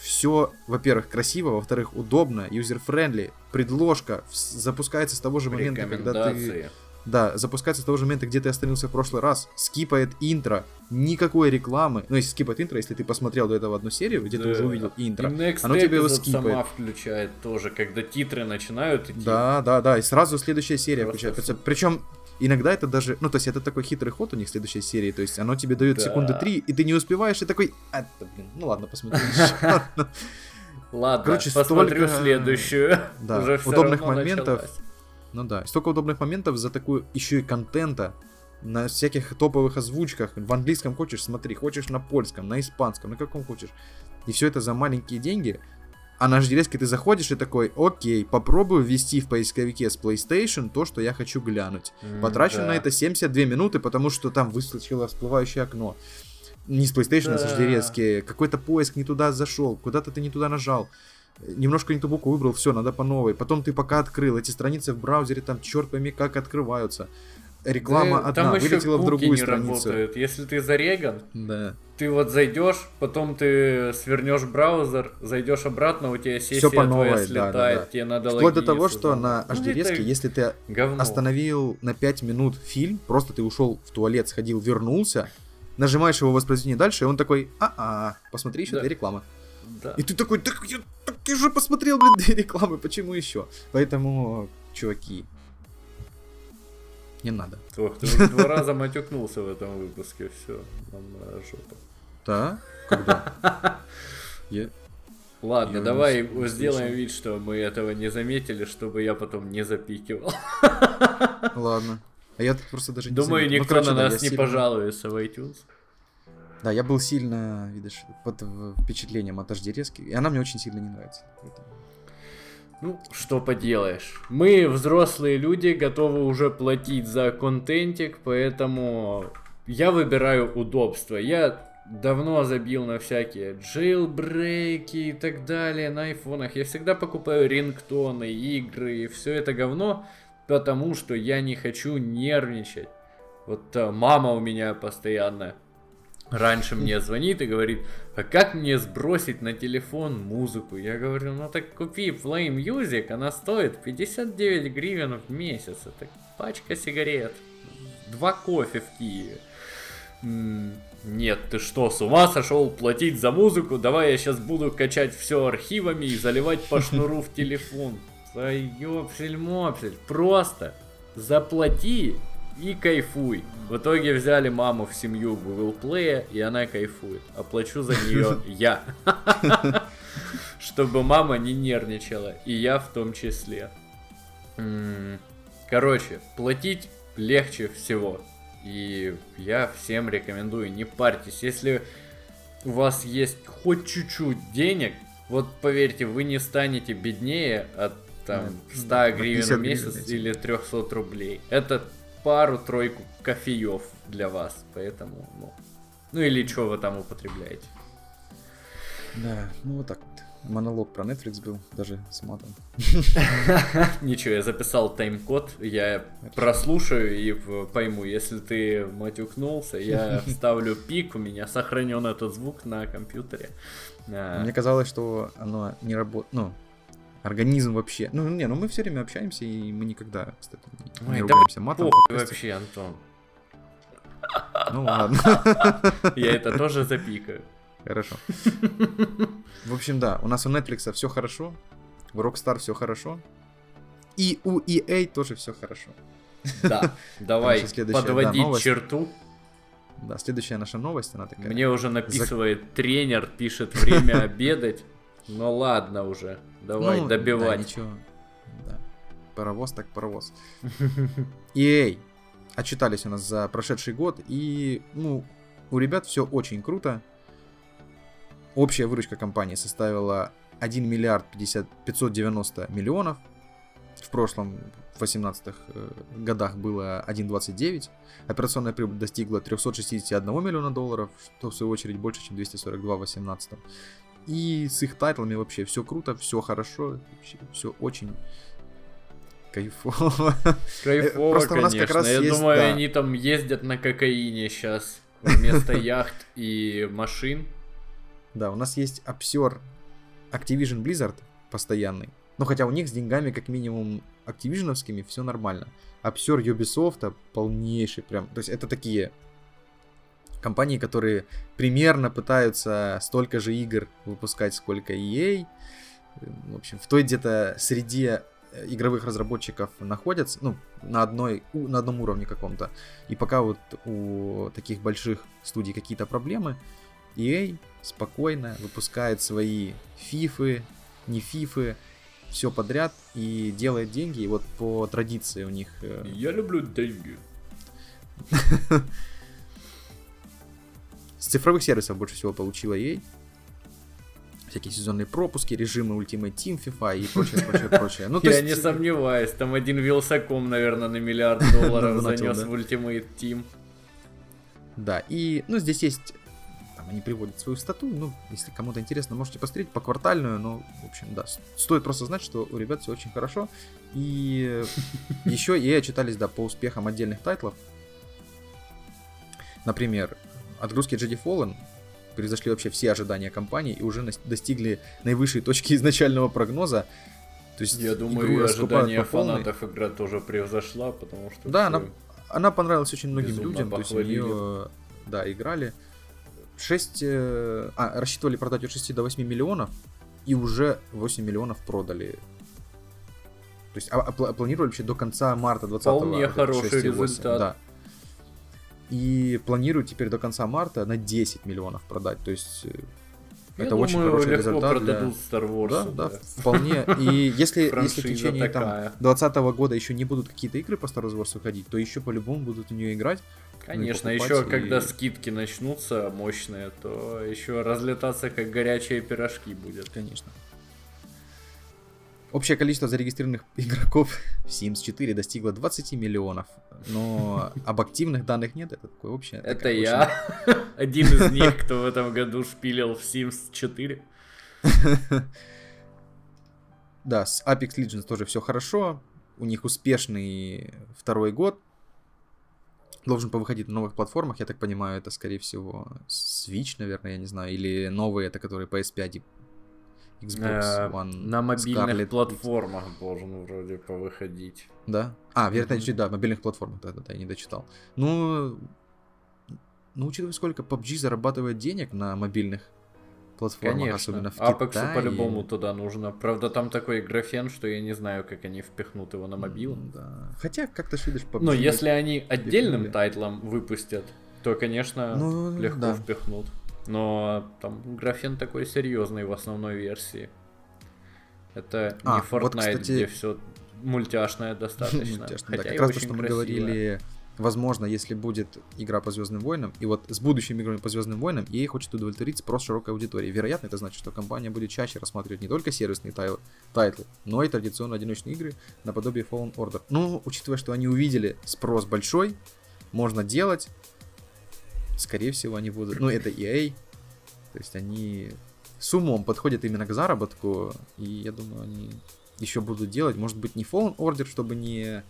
все, во-первых, красиво, во-вторых, удобно, user-friendly, предложка запускается с того же момента, когда ты... Да, запускается с того же момента, где ты остановился в прошлый раз, скипает интро, никакой рекламы. Ну, если скипает интро, если ты посмотрел до этого одну серию, где ты Да. уже увидел интро. И Next Оно тебе его скипает. сама включает тоже, когда титры начинают идти. Да, да, да, и сразу следующая серия Просто включается. Причем иногда это даже, ну, то есть это такой хитрый ход у них следующей серии, то есть оно тебе дает Да. секунды три, и ты не успеваешь, и такой, а, да, блин, ну ладно, посмотри [LAUGHS] еще. Ладно, Короче, посмотрю столько- следующую. [LAUGHS] Да, Уже удобных моментов. началась. Ну да, столько удобных моментов за такую еще и контента на всяких топовых озвучках. В английском хочешь, смотри, хочешь на польском, на испанском, на каком хочешь. И все это за маленькие деньги. А на HDRS ты заходишь и такой, окей, попробую ввести в поисковике с PlayStation то, что я хочу глянуть. М, Потрачу да. на это 72 минуты, потому что там выскочило всплывающее окно. Не с PlayStation, а с Да. HDRS. Какой-то поиск не туда зашел, куда-то ты не туда нажал. Немножко не ту букву выбрал, все, надо по новой. Потом ты пока открыл, эти страницы в браузере там черт пойми как открываются. Реклама Да, одна там еще вылетела в другую не страницу. работают. Если ты зареган, Да. ты вот зайдешь, потом ты свернешь браузер, зайдешь обратно, у тебя сессия Всё по новой, твоя да, слетает, да, да. тебе надо Вплоть до того, что на Ну, HDRS, это если ты говно. остановил на 5 минут фильм, просто ты ушел в туалет, сходил, вернулся, нажимаешь его воспроизведение дальше, и он такой, а-а, посмотри еще Да. две рекламы. Да. И ты такой, так я, так я же посмотрел, блин, две рекламы, почему еще? Поэтому, чуваки, не надо. Ох, ты уже два раза матюкнулся в этом выпуске, все, нам на жопу. Да? Когда? [LAUGHS] Я... Ладно, Я давай не сделаем вид, что мы этого не заметили, чтобы я потом не запикивал. [LAUGHS] Ладно. А я тут просто даже не Думаю, заметил. Ну, никто короче, на нас не сильно- пожалуется в iTunes. Да, я был сильно, видишь, под впечатлением от HDRS, и она мне очень сильно не нравится. Поэтому- Ну, что поделаешь. Мы, взрослые люди, готовы уже платить за контентик, поэтому я выбираю удобство. Я давно забил на всякие джейлбрейки и так далее на айфонах. Я всегда покупаю рингтоны, игры и все это говно, потому что я не хочу нервничать. Вот э, мама у меня постоянно раньше мне звонит и говорит, а как мне сбросить на телефон музыку? Я говорю, ну так купи Flame Music, она стоит 59 гривен в месяц. Это пачка сигарет. Два кофе в Киеве. Нет, ты что, с ума сошел платить за музыку? Давай я сейчас буду качать все архивами и заливать по шнуру в телефон. Да ёпсель-мопсель, просто заплати и кайфуй. В итоге взяли маму в семью Google Play, и она кайфует. Оплачу за нее [LAUGHS] я. [LAUGHS] Чтобы мама не нервничала, и я в том числе. Короче, платить легче всего. И я всем рекомендую, не парьтесь. Если у вас есть хоть чуть-чуть денег, вот поверьте, вы не станете беднее от там Да, 100 на гривен 50 в месяц или 300 рублей. Это пару-тройку кофеев для вас, поэтому, ну, ну или что вы там употребляете. Да, ну вот так вот. Монолог про Netflix был, даже с матом. [LAUGHS] Ничего, я записал тайм-код, я прослушаю и пойму, если ты матюкнулся, я [LAUGHS] вставлю пик, у меня сохранен этот звук на компьютере. А, Мне казалось, что оно не работает, ну, организм вообще. Ну, не, ну мы все время общаемся, и мы никогда, кстати, не- Ой, не да ругаемся матом. Похуй вообще, Антон. Ну ладно, Я это тоже запикаю. хорошо. В общем, да, у нас у Netflix все хорошо, у Rockstar все хорошо, и у EA тоже все хорошо. Да, давай да, подводить новость. черту. Да, следующая наша новость, она такая. Мне уже написывает тренер, пишет время [LAUGHS] обедать. Ну ладно уже, давай Ну, Да, добивать. ничего. Паровоз так паровоз. [LAUGHS] EA отчитались у нас за прошедший год, и, ну, у ребят все очень круто. Общая выручка компании составила 1 миллиард 50, 590 миллионов. В прошлом, в 18 э, годах было 1,29. Операционная прибыль достигла 361 миллиона долларов, что в свою очередь больше, чем 242 в 18. И с их тайтлами вообще все круто, все хорошо, все очень кайфово. Кайфово, Просто конечно. У нас как раз Я есть, думаю, да. они там ездят на кокаине сейчас вместо [LAUGHS] яхт и машин. Да, у нас есть обсер Activision Blizzard постоянный. Но хотя у них с деньгами, как минимум, Activision'овскими все нормально. Обсер Ubisoft полнейший прям. То есть это такие компании, которые примерно пытаются столько же игр выпускать, сколько EA. В общем, в той где-то среде э, игровых разработчиков находятся, ну, на, одной, на одном уровне каком-то. И пока вот у таких больших студий какие-то проблемы, EA спокойно выпускает свои фифы, не фифы, все подряд и делает деньги. И вот по традиции у них... Э, Я люблю деньги. [LAUGHS] С цифровых сервисов больше всего получила ей. Всякие сезонные пропуски, режимы Ultimate Team, FIFA и прочее, прочее, [LAUGHS] прочее. Ну, Я не сомневаюсь, там один Вилсаком, наверное, на миллиард [LAUGHS] долларов занес в Ultimate Team. Да, и, ну, здесь есть там они приводят свою стату, ну, если кому-то интересно, можете посмотреть по квартальную, но, в общем, да, стоит просто знать, что у ребят все очень хорошо, и [LAUGHS] еще и отчитались, да, по успехам отдельных тайтлов, например, отгрузки Jedi Fallen превзошли вообще все ожидания компании и уже достигли наивысшей точки [LAUGHS] изначального прогноза. То есть Я думаю, ожидания фанатов игра тоже превзошла, потому что... Да, она, она понравилась очень многим людям, похвалили. то есть в нее, да, играли. 6... Э, а, рассчитывали продать от 6 до 8 миллионов, и уже 8 миллионов продали. То есть а, а, планировали вообще до конца марта 20 Вполне хороший результат. Да и планирую теперь до конца марта на 10 миллионов продать. То есть э, я это думаю, очень хороший результат для... Star Wars. Да, да, да, вполне. И [LAUGHS] если, если в течение там, 2020 года еще не будут какие-то игры по Star Wars выходить, то еще по-любому будут в нее играть. Конечно, еще и... когда скидки начнутся мощные, то еще разлетаться как горячие пирожки будет. Конечно. Общее количество зарегистрированных [LAUGHS] игроков в Sims 4 достигло 20 миллионов. Но [LAUGHS] об активных данных нет, это такое общее. Это я. [LAUGHS] Один из них, кто в этом году шпилил в Sims 4. Да, с Apex Legends тоже все хорошо. У них успешный второй год. Должен повыходить на новых платформах, я так понимаю, это, скорее всего, Switch, наверное, я не знаю, или новые, это которые PS5 и Xbox э, One. На мобильных Scarlet платформах должен вроде повыходить. Да? А, верно, mm-hmm. да, мобильных платформах, да, да, да, я не дочитал. Ну, ну, учитывая, сколько PUBG зарабатывает денег на мобильных платформах, Конечно. особенно в Апексу по-любому туда нужно. Правда, там такой графен, что я не знаю, как они впихнут его на мобил. Да. Хотя, как-то швидишь PUBG... Но если они отдельным впихнули. тайтлом выпустят, то, конечно, ну, легко да. впихнут. Но там графен такой серьезный в основной версии. Это а, не Fortnite, вот, кстати... где все мультяшное достаточно. [LAUGHS] Мультяшно, Хотя да, как раз то, что мы говорили, возможно, если будет игра по Звездным войнам, и вот с будущими играми по Звездным войнам, ей хочет удовлетворить спрос широкой аудитории. Вероятно, это значит, что компания будет чаще рассматривать не только сервисные тай- тайтлы, но и традиционные одиночные игры наподобие Fallen Order. Ну, учитывая, что они увидели спрос большой, можно делать, скорее всего, они будут... Ну, это EA, то есть они с умом подходят именно к заработку, и я думаю, они еще будут делать, может быть, не Fallen Order, чтобы не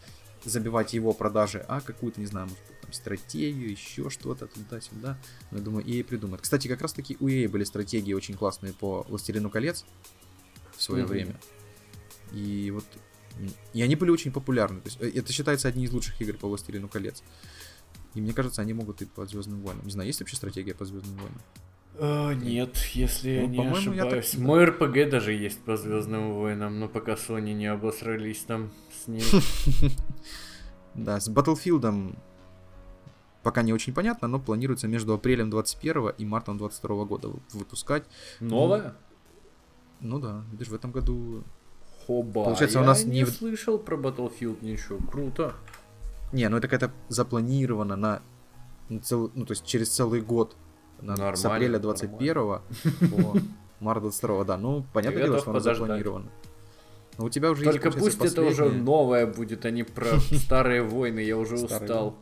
забивать его продажи, а какую-то, не знаю, может быть, там, стратегию, еще что-то туда-сюда. Но я думаю, EA придумает. Кстати, как раз таки у EA были стратегии очень классные по Властелину колец в свое mm-hmm. время. И вот и они были очень популярны. То есть э, это считается одни из лучших игр по Властелину колец. И мне кажется, они могут и по Звездным войнам. Не знаю, есть вообще стратегия по Звездным войнам? А, нет, если ну, я не ошибаюсь. Так... Мой РПГ даже есть по Звездным войнам, но пока Sony не обосрались там с ним. [LAUGHS] Да, с Battlefield пока не очень понятно, но планируется между апрелем 21 и мартом 22 года выпускать. Новая? Ну, ну да, видишь, в этом году Хоба, Получается, я у нас не не слышал про Battlefield ничего. Круто. Не, ну это как-то запланировано на, на целый, ну то есть через целый год. На, с апреля 21 по [LAUGHS] март 22 да. Ну, понятное дело, что оно запланировано. Но у тебя уже Только есть, пусть это уже новое будет, а не про [LAUGHS] старые войны, я уже устал.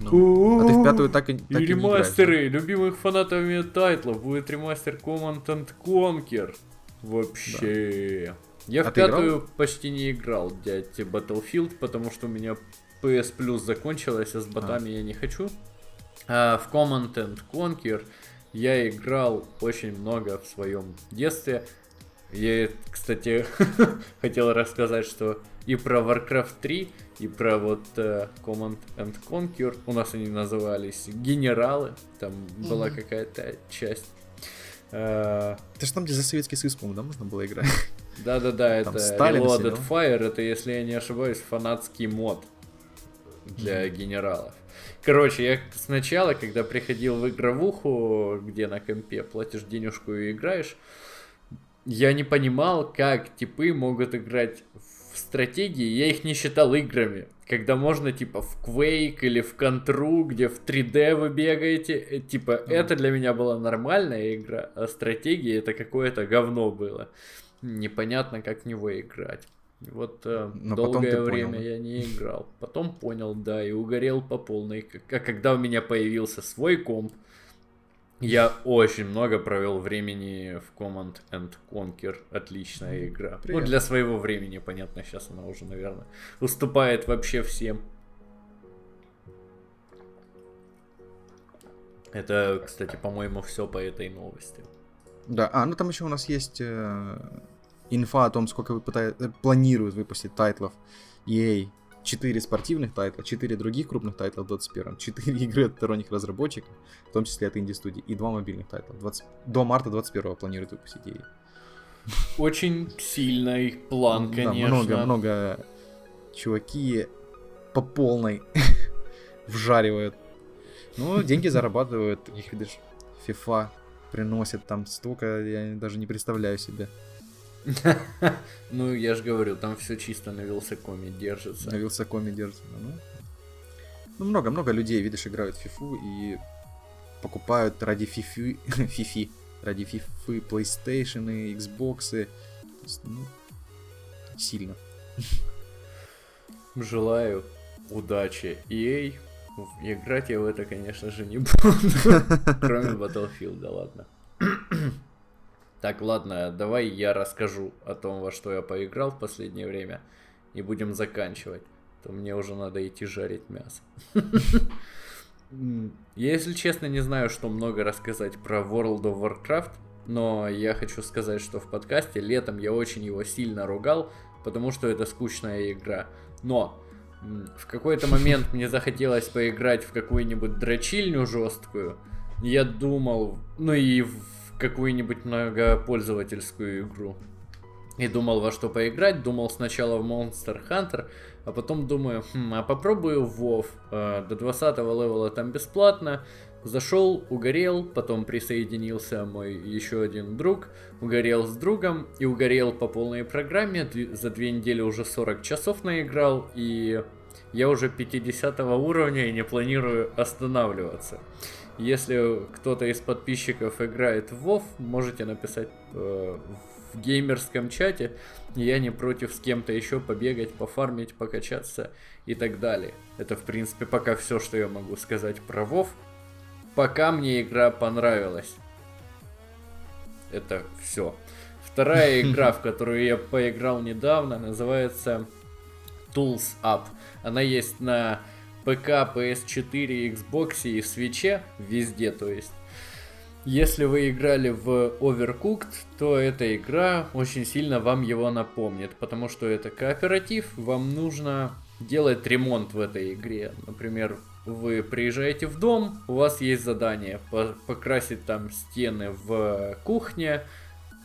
Ну, А ты в пятую так и, так И и не играешь, да? ремастеры любимых фанатами тайтлов. Будет ремастер Command and Conquer. Вообще. Я А в ты играл? пятую почти не играл, дядь Battlefield, потому что у меня PS Plus закончилась, а с ботами я не хочу. А в Command and Conquer я играл очень много в своем детстве. Я, кстати, [LAUGHS] хотел рассказать, что и про Warcraft 3, и про вот э, Command and Conquer, у нас они назывались генералы, там была Мгм. какая-то часть. Э, Это же там, где за Советский Союз, по-моему, да, можно было играть? Да-да-да, это Reloaded. Fire, это, если я не ошибаюсь, фанатский мод для генералов. Короче, я сначала, когда приходил в игровуху, где на компе платишь денежку и играешь, я не понимал, как типы могут играть в стратегии, я их не считал играми. Когда можно, типа, в Quake или в Контру, где в 3D вы бегаете, э, типа, это для меня была нормальная игра, а стратегии это какое-то говно было. Непонятно, как в него играть. Вот э, Но долгое понял, время да? я не играл. Потом понял, да, и угорел по полной. А когда у меня появился свой комп, я очень много провел времени в Command and Conquer. Отличная игра. Ну, Приятно. для своего времени, понятно, сейчас она уже, наверное, уступает вообще всем. Это, кстати, по-моему, все по этой новости. Да, а, ну там еще у нас есть э, инфа о том, сколько выпыта- э, планируют выпустить тайтлов EA. 4 спортивных тайтла, 4 других крупных тайтла в 21 4 [LAUGHS] игры от сторонних разработчиков, в том числе от инди-студий, и 2 мобильных тайтла. 20 До марта 21 планируют выпустить EA. Очень сильный план, Да, конечно. много, много чуваки по полной [LAUGHS] вжаривают. Ну, деньги [LAUGHS] зарабатывают, таких видишь, FIFA приносит там столько, я даже не представляю себе. [LAUGHS] Ну, я же говорю, там все чисто на Вилсакоме держится. На Вилсакоме держится. Ну, ну, много-много людей, видишь, играют в FIFA и покупают ради фифи, [LAUGHS] фифи, ради фифы PlayStation, и Xbox. То есть, ну, сильно. [LAUGHS] Желаю удачи EA. Играть я в это, конечно же, не буду. Кроме Battlefield, да ладно. [CLEARS THROAT] Так, ладно, давай я расскажу о том, во что я поиграл в последнее время. И будем заканчивать. То мне уже надо идти жарить мясо. [LAUGHS] Я, если честно, не знаю, что много рассказать про World of Warcraft, но я хочу сказать, что в подкасте летом я очень его сильно ругал, потому что это скучная игра. Но в какой-то [LAUGHS] момент мне захотелось поиграть в какую-нибудь дрочильню жесткую. Я думал, ну и в какую-нибудь многопользовательскую игру. И думал, во что поиграть. Думал сначала в Monster Hunter, а потом думаю, хм, а попробую в WoW. Э, До 20 левела там бесплатно. Зашел, угорел, потом присоединился мой еще один друг, угорел с другом и угорел по полной программе. За две недели уже 40 часов наиграл, и я уже 50 уровня и не планирую останавливаться. Если кто-то из подписчиков играет в WoW, можете написать э, в геймерском чате. Я не против с кем-то еще побегать, пофармить, покачаться и так далее. Это, в принципе, пока все, что я могу сказать про WoW. Пока мне игра понравилась. Это все. Вторая [LAUGHS] игра, в которую я поиграл недавно, называется Tools Up. Она есть на ПК, PS4, Xbox и Switch, везде, то есть. Если вы играли в Overcooked, то эта игра очень сильно вам его напомнит, потому что это кооператив, вам нужно делать ремонт в этой игре. Например, вы приезжаете в дом, у вас есть задание по- покрасить там стены в кухне,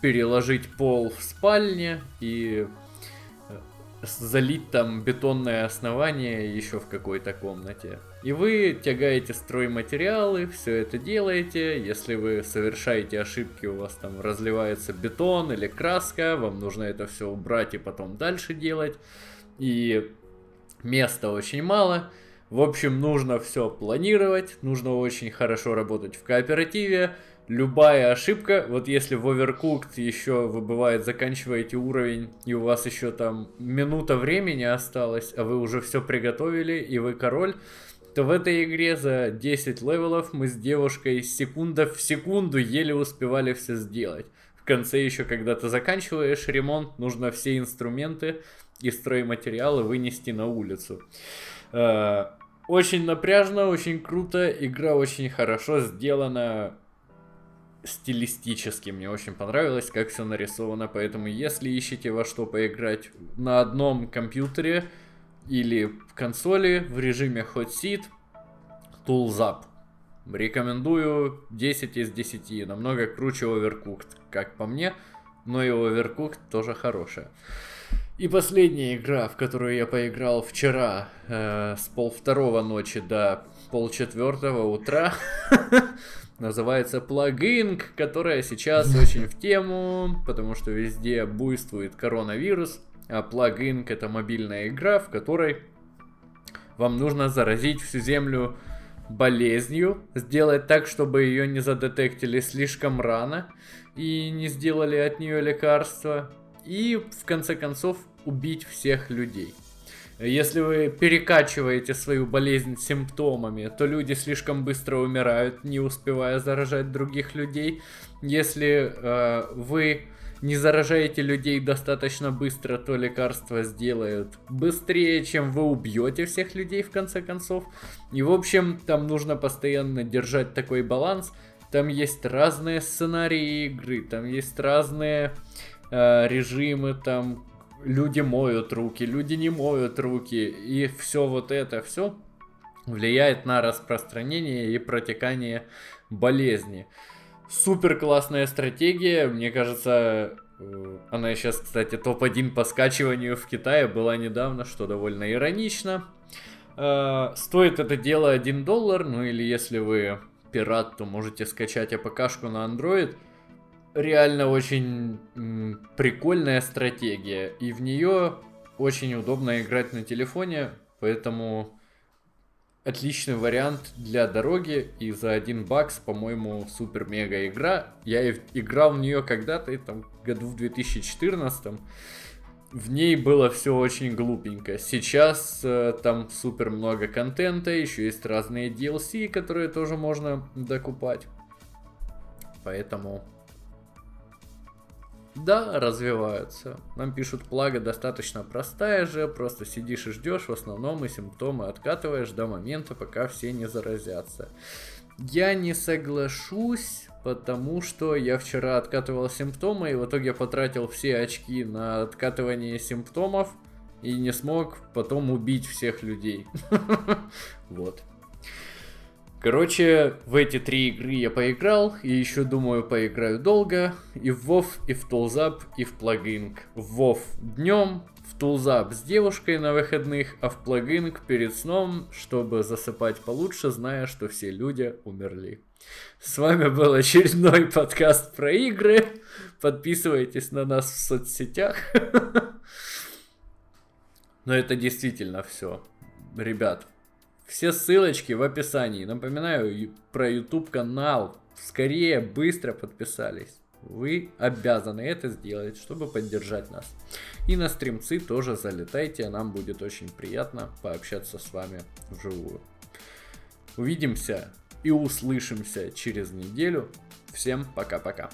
переложить пол в спальне и залить там бетонное основание еще в какой-то комнате. И вы тягаете стройматериалы, все это делаете. Если вы совершаете ошибки, у вас там разливается бетон или краска, вам нужно это все убрать и потом дальше делать. И места очень мало. В общем, нужно все планировать, нужно очень хорошо работать в кооперативе, любая ошибка, вот если в Overcooked еще вы бывает заканчиваете уровень, и у вас еще там минута времени осталось, а вы уже все приготовили, и вы король, то в этой игре за 10 левелов мы с девушкой секунда в секунду еле успевали все сделать. В конце еще, когда ты заканчиваешь ремонт, нужно все инструменты и стройматериалы вынести на улицу. Э, очень напряжно, очень круто, игра очень хорошо сделана, стилистически мне очень понравилось, как все нарисовано, поэтому если ищете во что поиграть на одном компьютере или в консоли в режиме Hot Seat, Tools Up. Рекомендую 10 из 10, намного круче Overcooked, как по мне, но и Overcooked тоже хорошая. И последняя игра, в которую я поиграл вчера э, с пол второго ночи до пол четвертого утра, [LAUGHS] называется плагин, которая сейчас очень в тему, потому что везде буйствует коронавирус, а плагин это мобильная игра, в которой вам нужно заразить всю землю болезнью, сделать так, чтобы ее не задетектили слишком рано и не сделали от нее лекарства, и в конце концов убить всех людей. Если вы перекачиваете свою болезнь симптомами, то люди слишком быстро умирают, не успевая заражать других людей. Если э, вы не заражаете людей достаточно быстро, то лекарства сделают быстрее, чем вы убьете всех людей в конце концов. И в общем, там нужно постоянно держать такой баланс. Там есть разные сценарии игры, там есть разные э, режимы, там люди моют руки, люди не моют руки, и все вот это, все влияет на распространение и протекание болезни. Супер классная стратегия, мне кажется, э, она сейчас, кстати, топ-1 по скачиванию в Китае была недавно, что довольно иронично. Э, стоит это дело 1 доллар, ну или если вы пират, то можете скачать АПКшку на Android реально очень прикольная стратегия. И в нее очень удобно играть на телефоне, поэтому отличный вариант для дороги. И за один бакс, по-моему, супер-мега игра. Я играл в нее когда-то, там году в 2014 в ней было все очень глупенько. Сейчас э, там супер много контента, еще есть разные DLC, которые тоже можно докупать. Поэтому да, развиваются. Нам пишут, плага достаточно простая же, просто сидишь и ждешь, в основном и симптомы откатываешь до момента, пока все не заразятся. Я не соглашусь, потому что я вчера откатывал симптомы, и в итоге потратил все очки на откатывание симптомов, и не смог потом убить всех людей. [LAUGHS] Вот. Короче, в эти три игры я поиграл, и еще думаю поиграю долго. И в WoW, и в Toolzap, и в плагинг. В WoW днем, в Toolzap с девушкой на выходных, а в плагинг перед сном, чтобы засыпать получше, зная, что все люди умерли. С вами был очередной подкаст про игры. Подписывайтесь на нас в соцсетях. [LAUGHS] Но это действительно все. Ребят, все ссылочки в описании. Напоминаю про YouTube канал. Скорее, быстро подписались. Вы обязаны это сделать, чтобы поддержать нас. И на стримцы тоже залетайте, нам будет очень приятно пообщаться с вами вживую. Увидимся и услышимся через неделю. Всем пока-пока.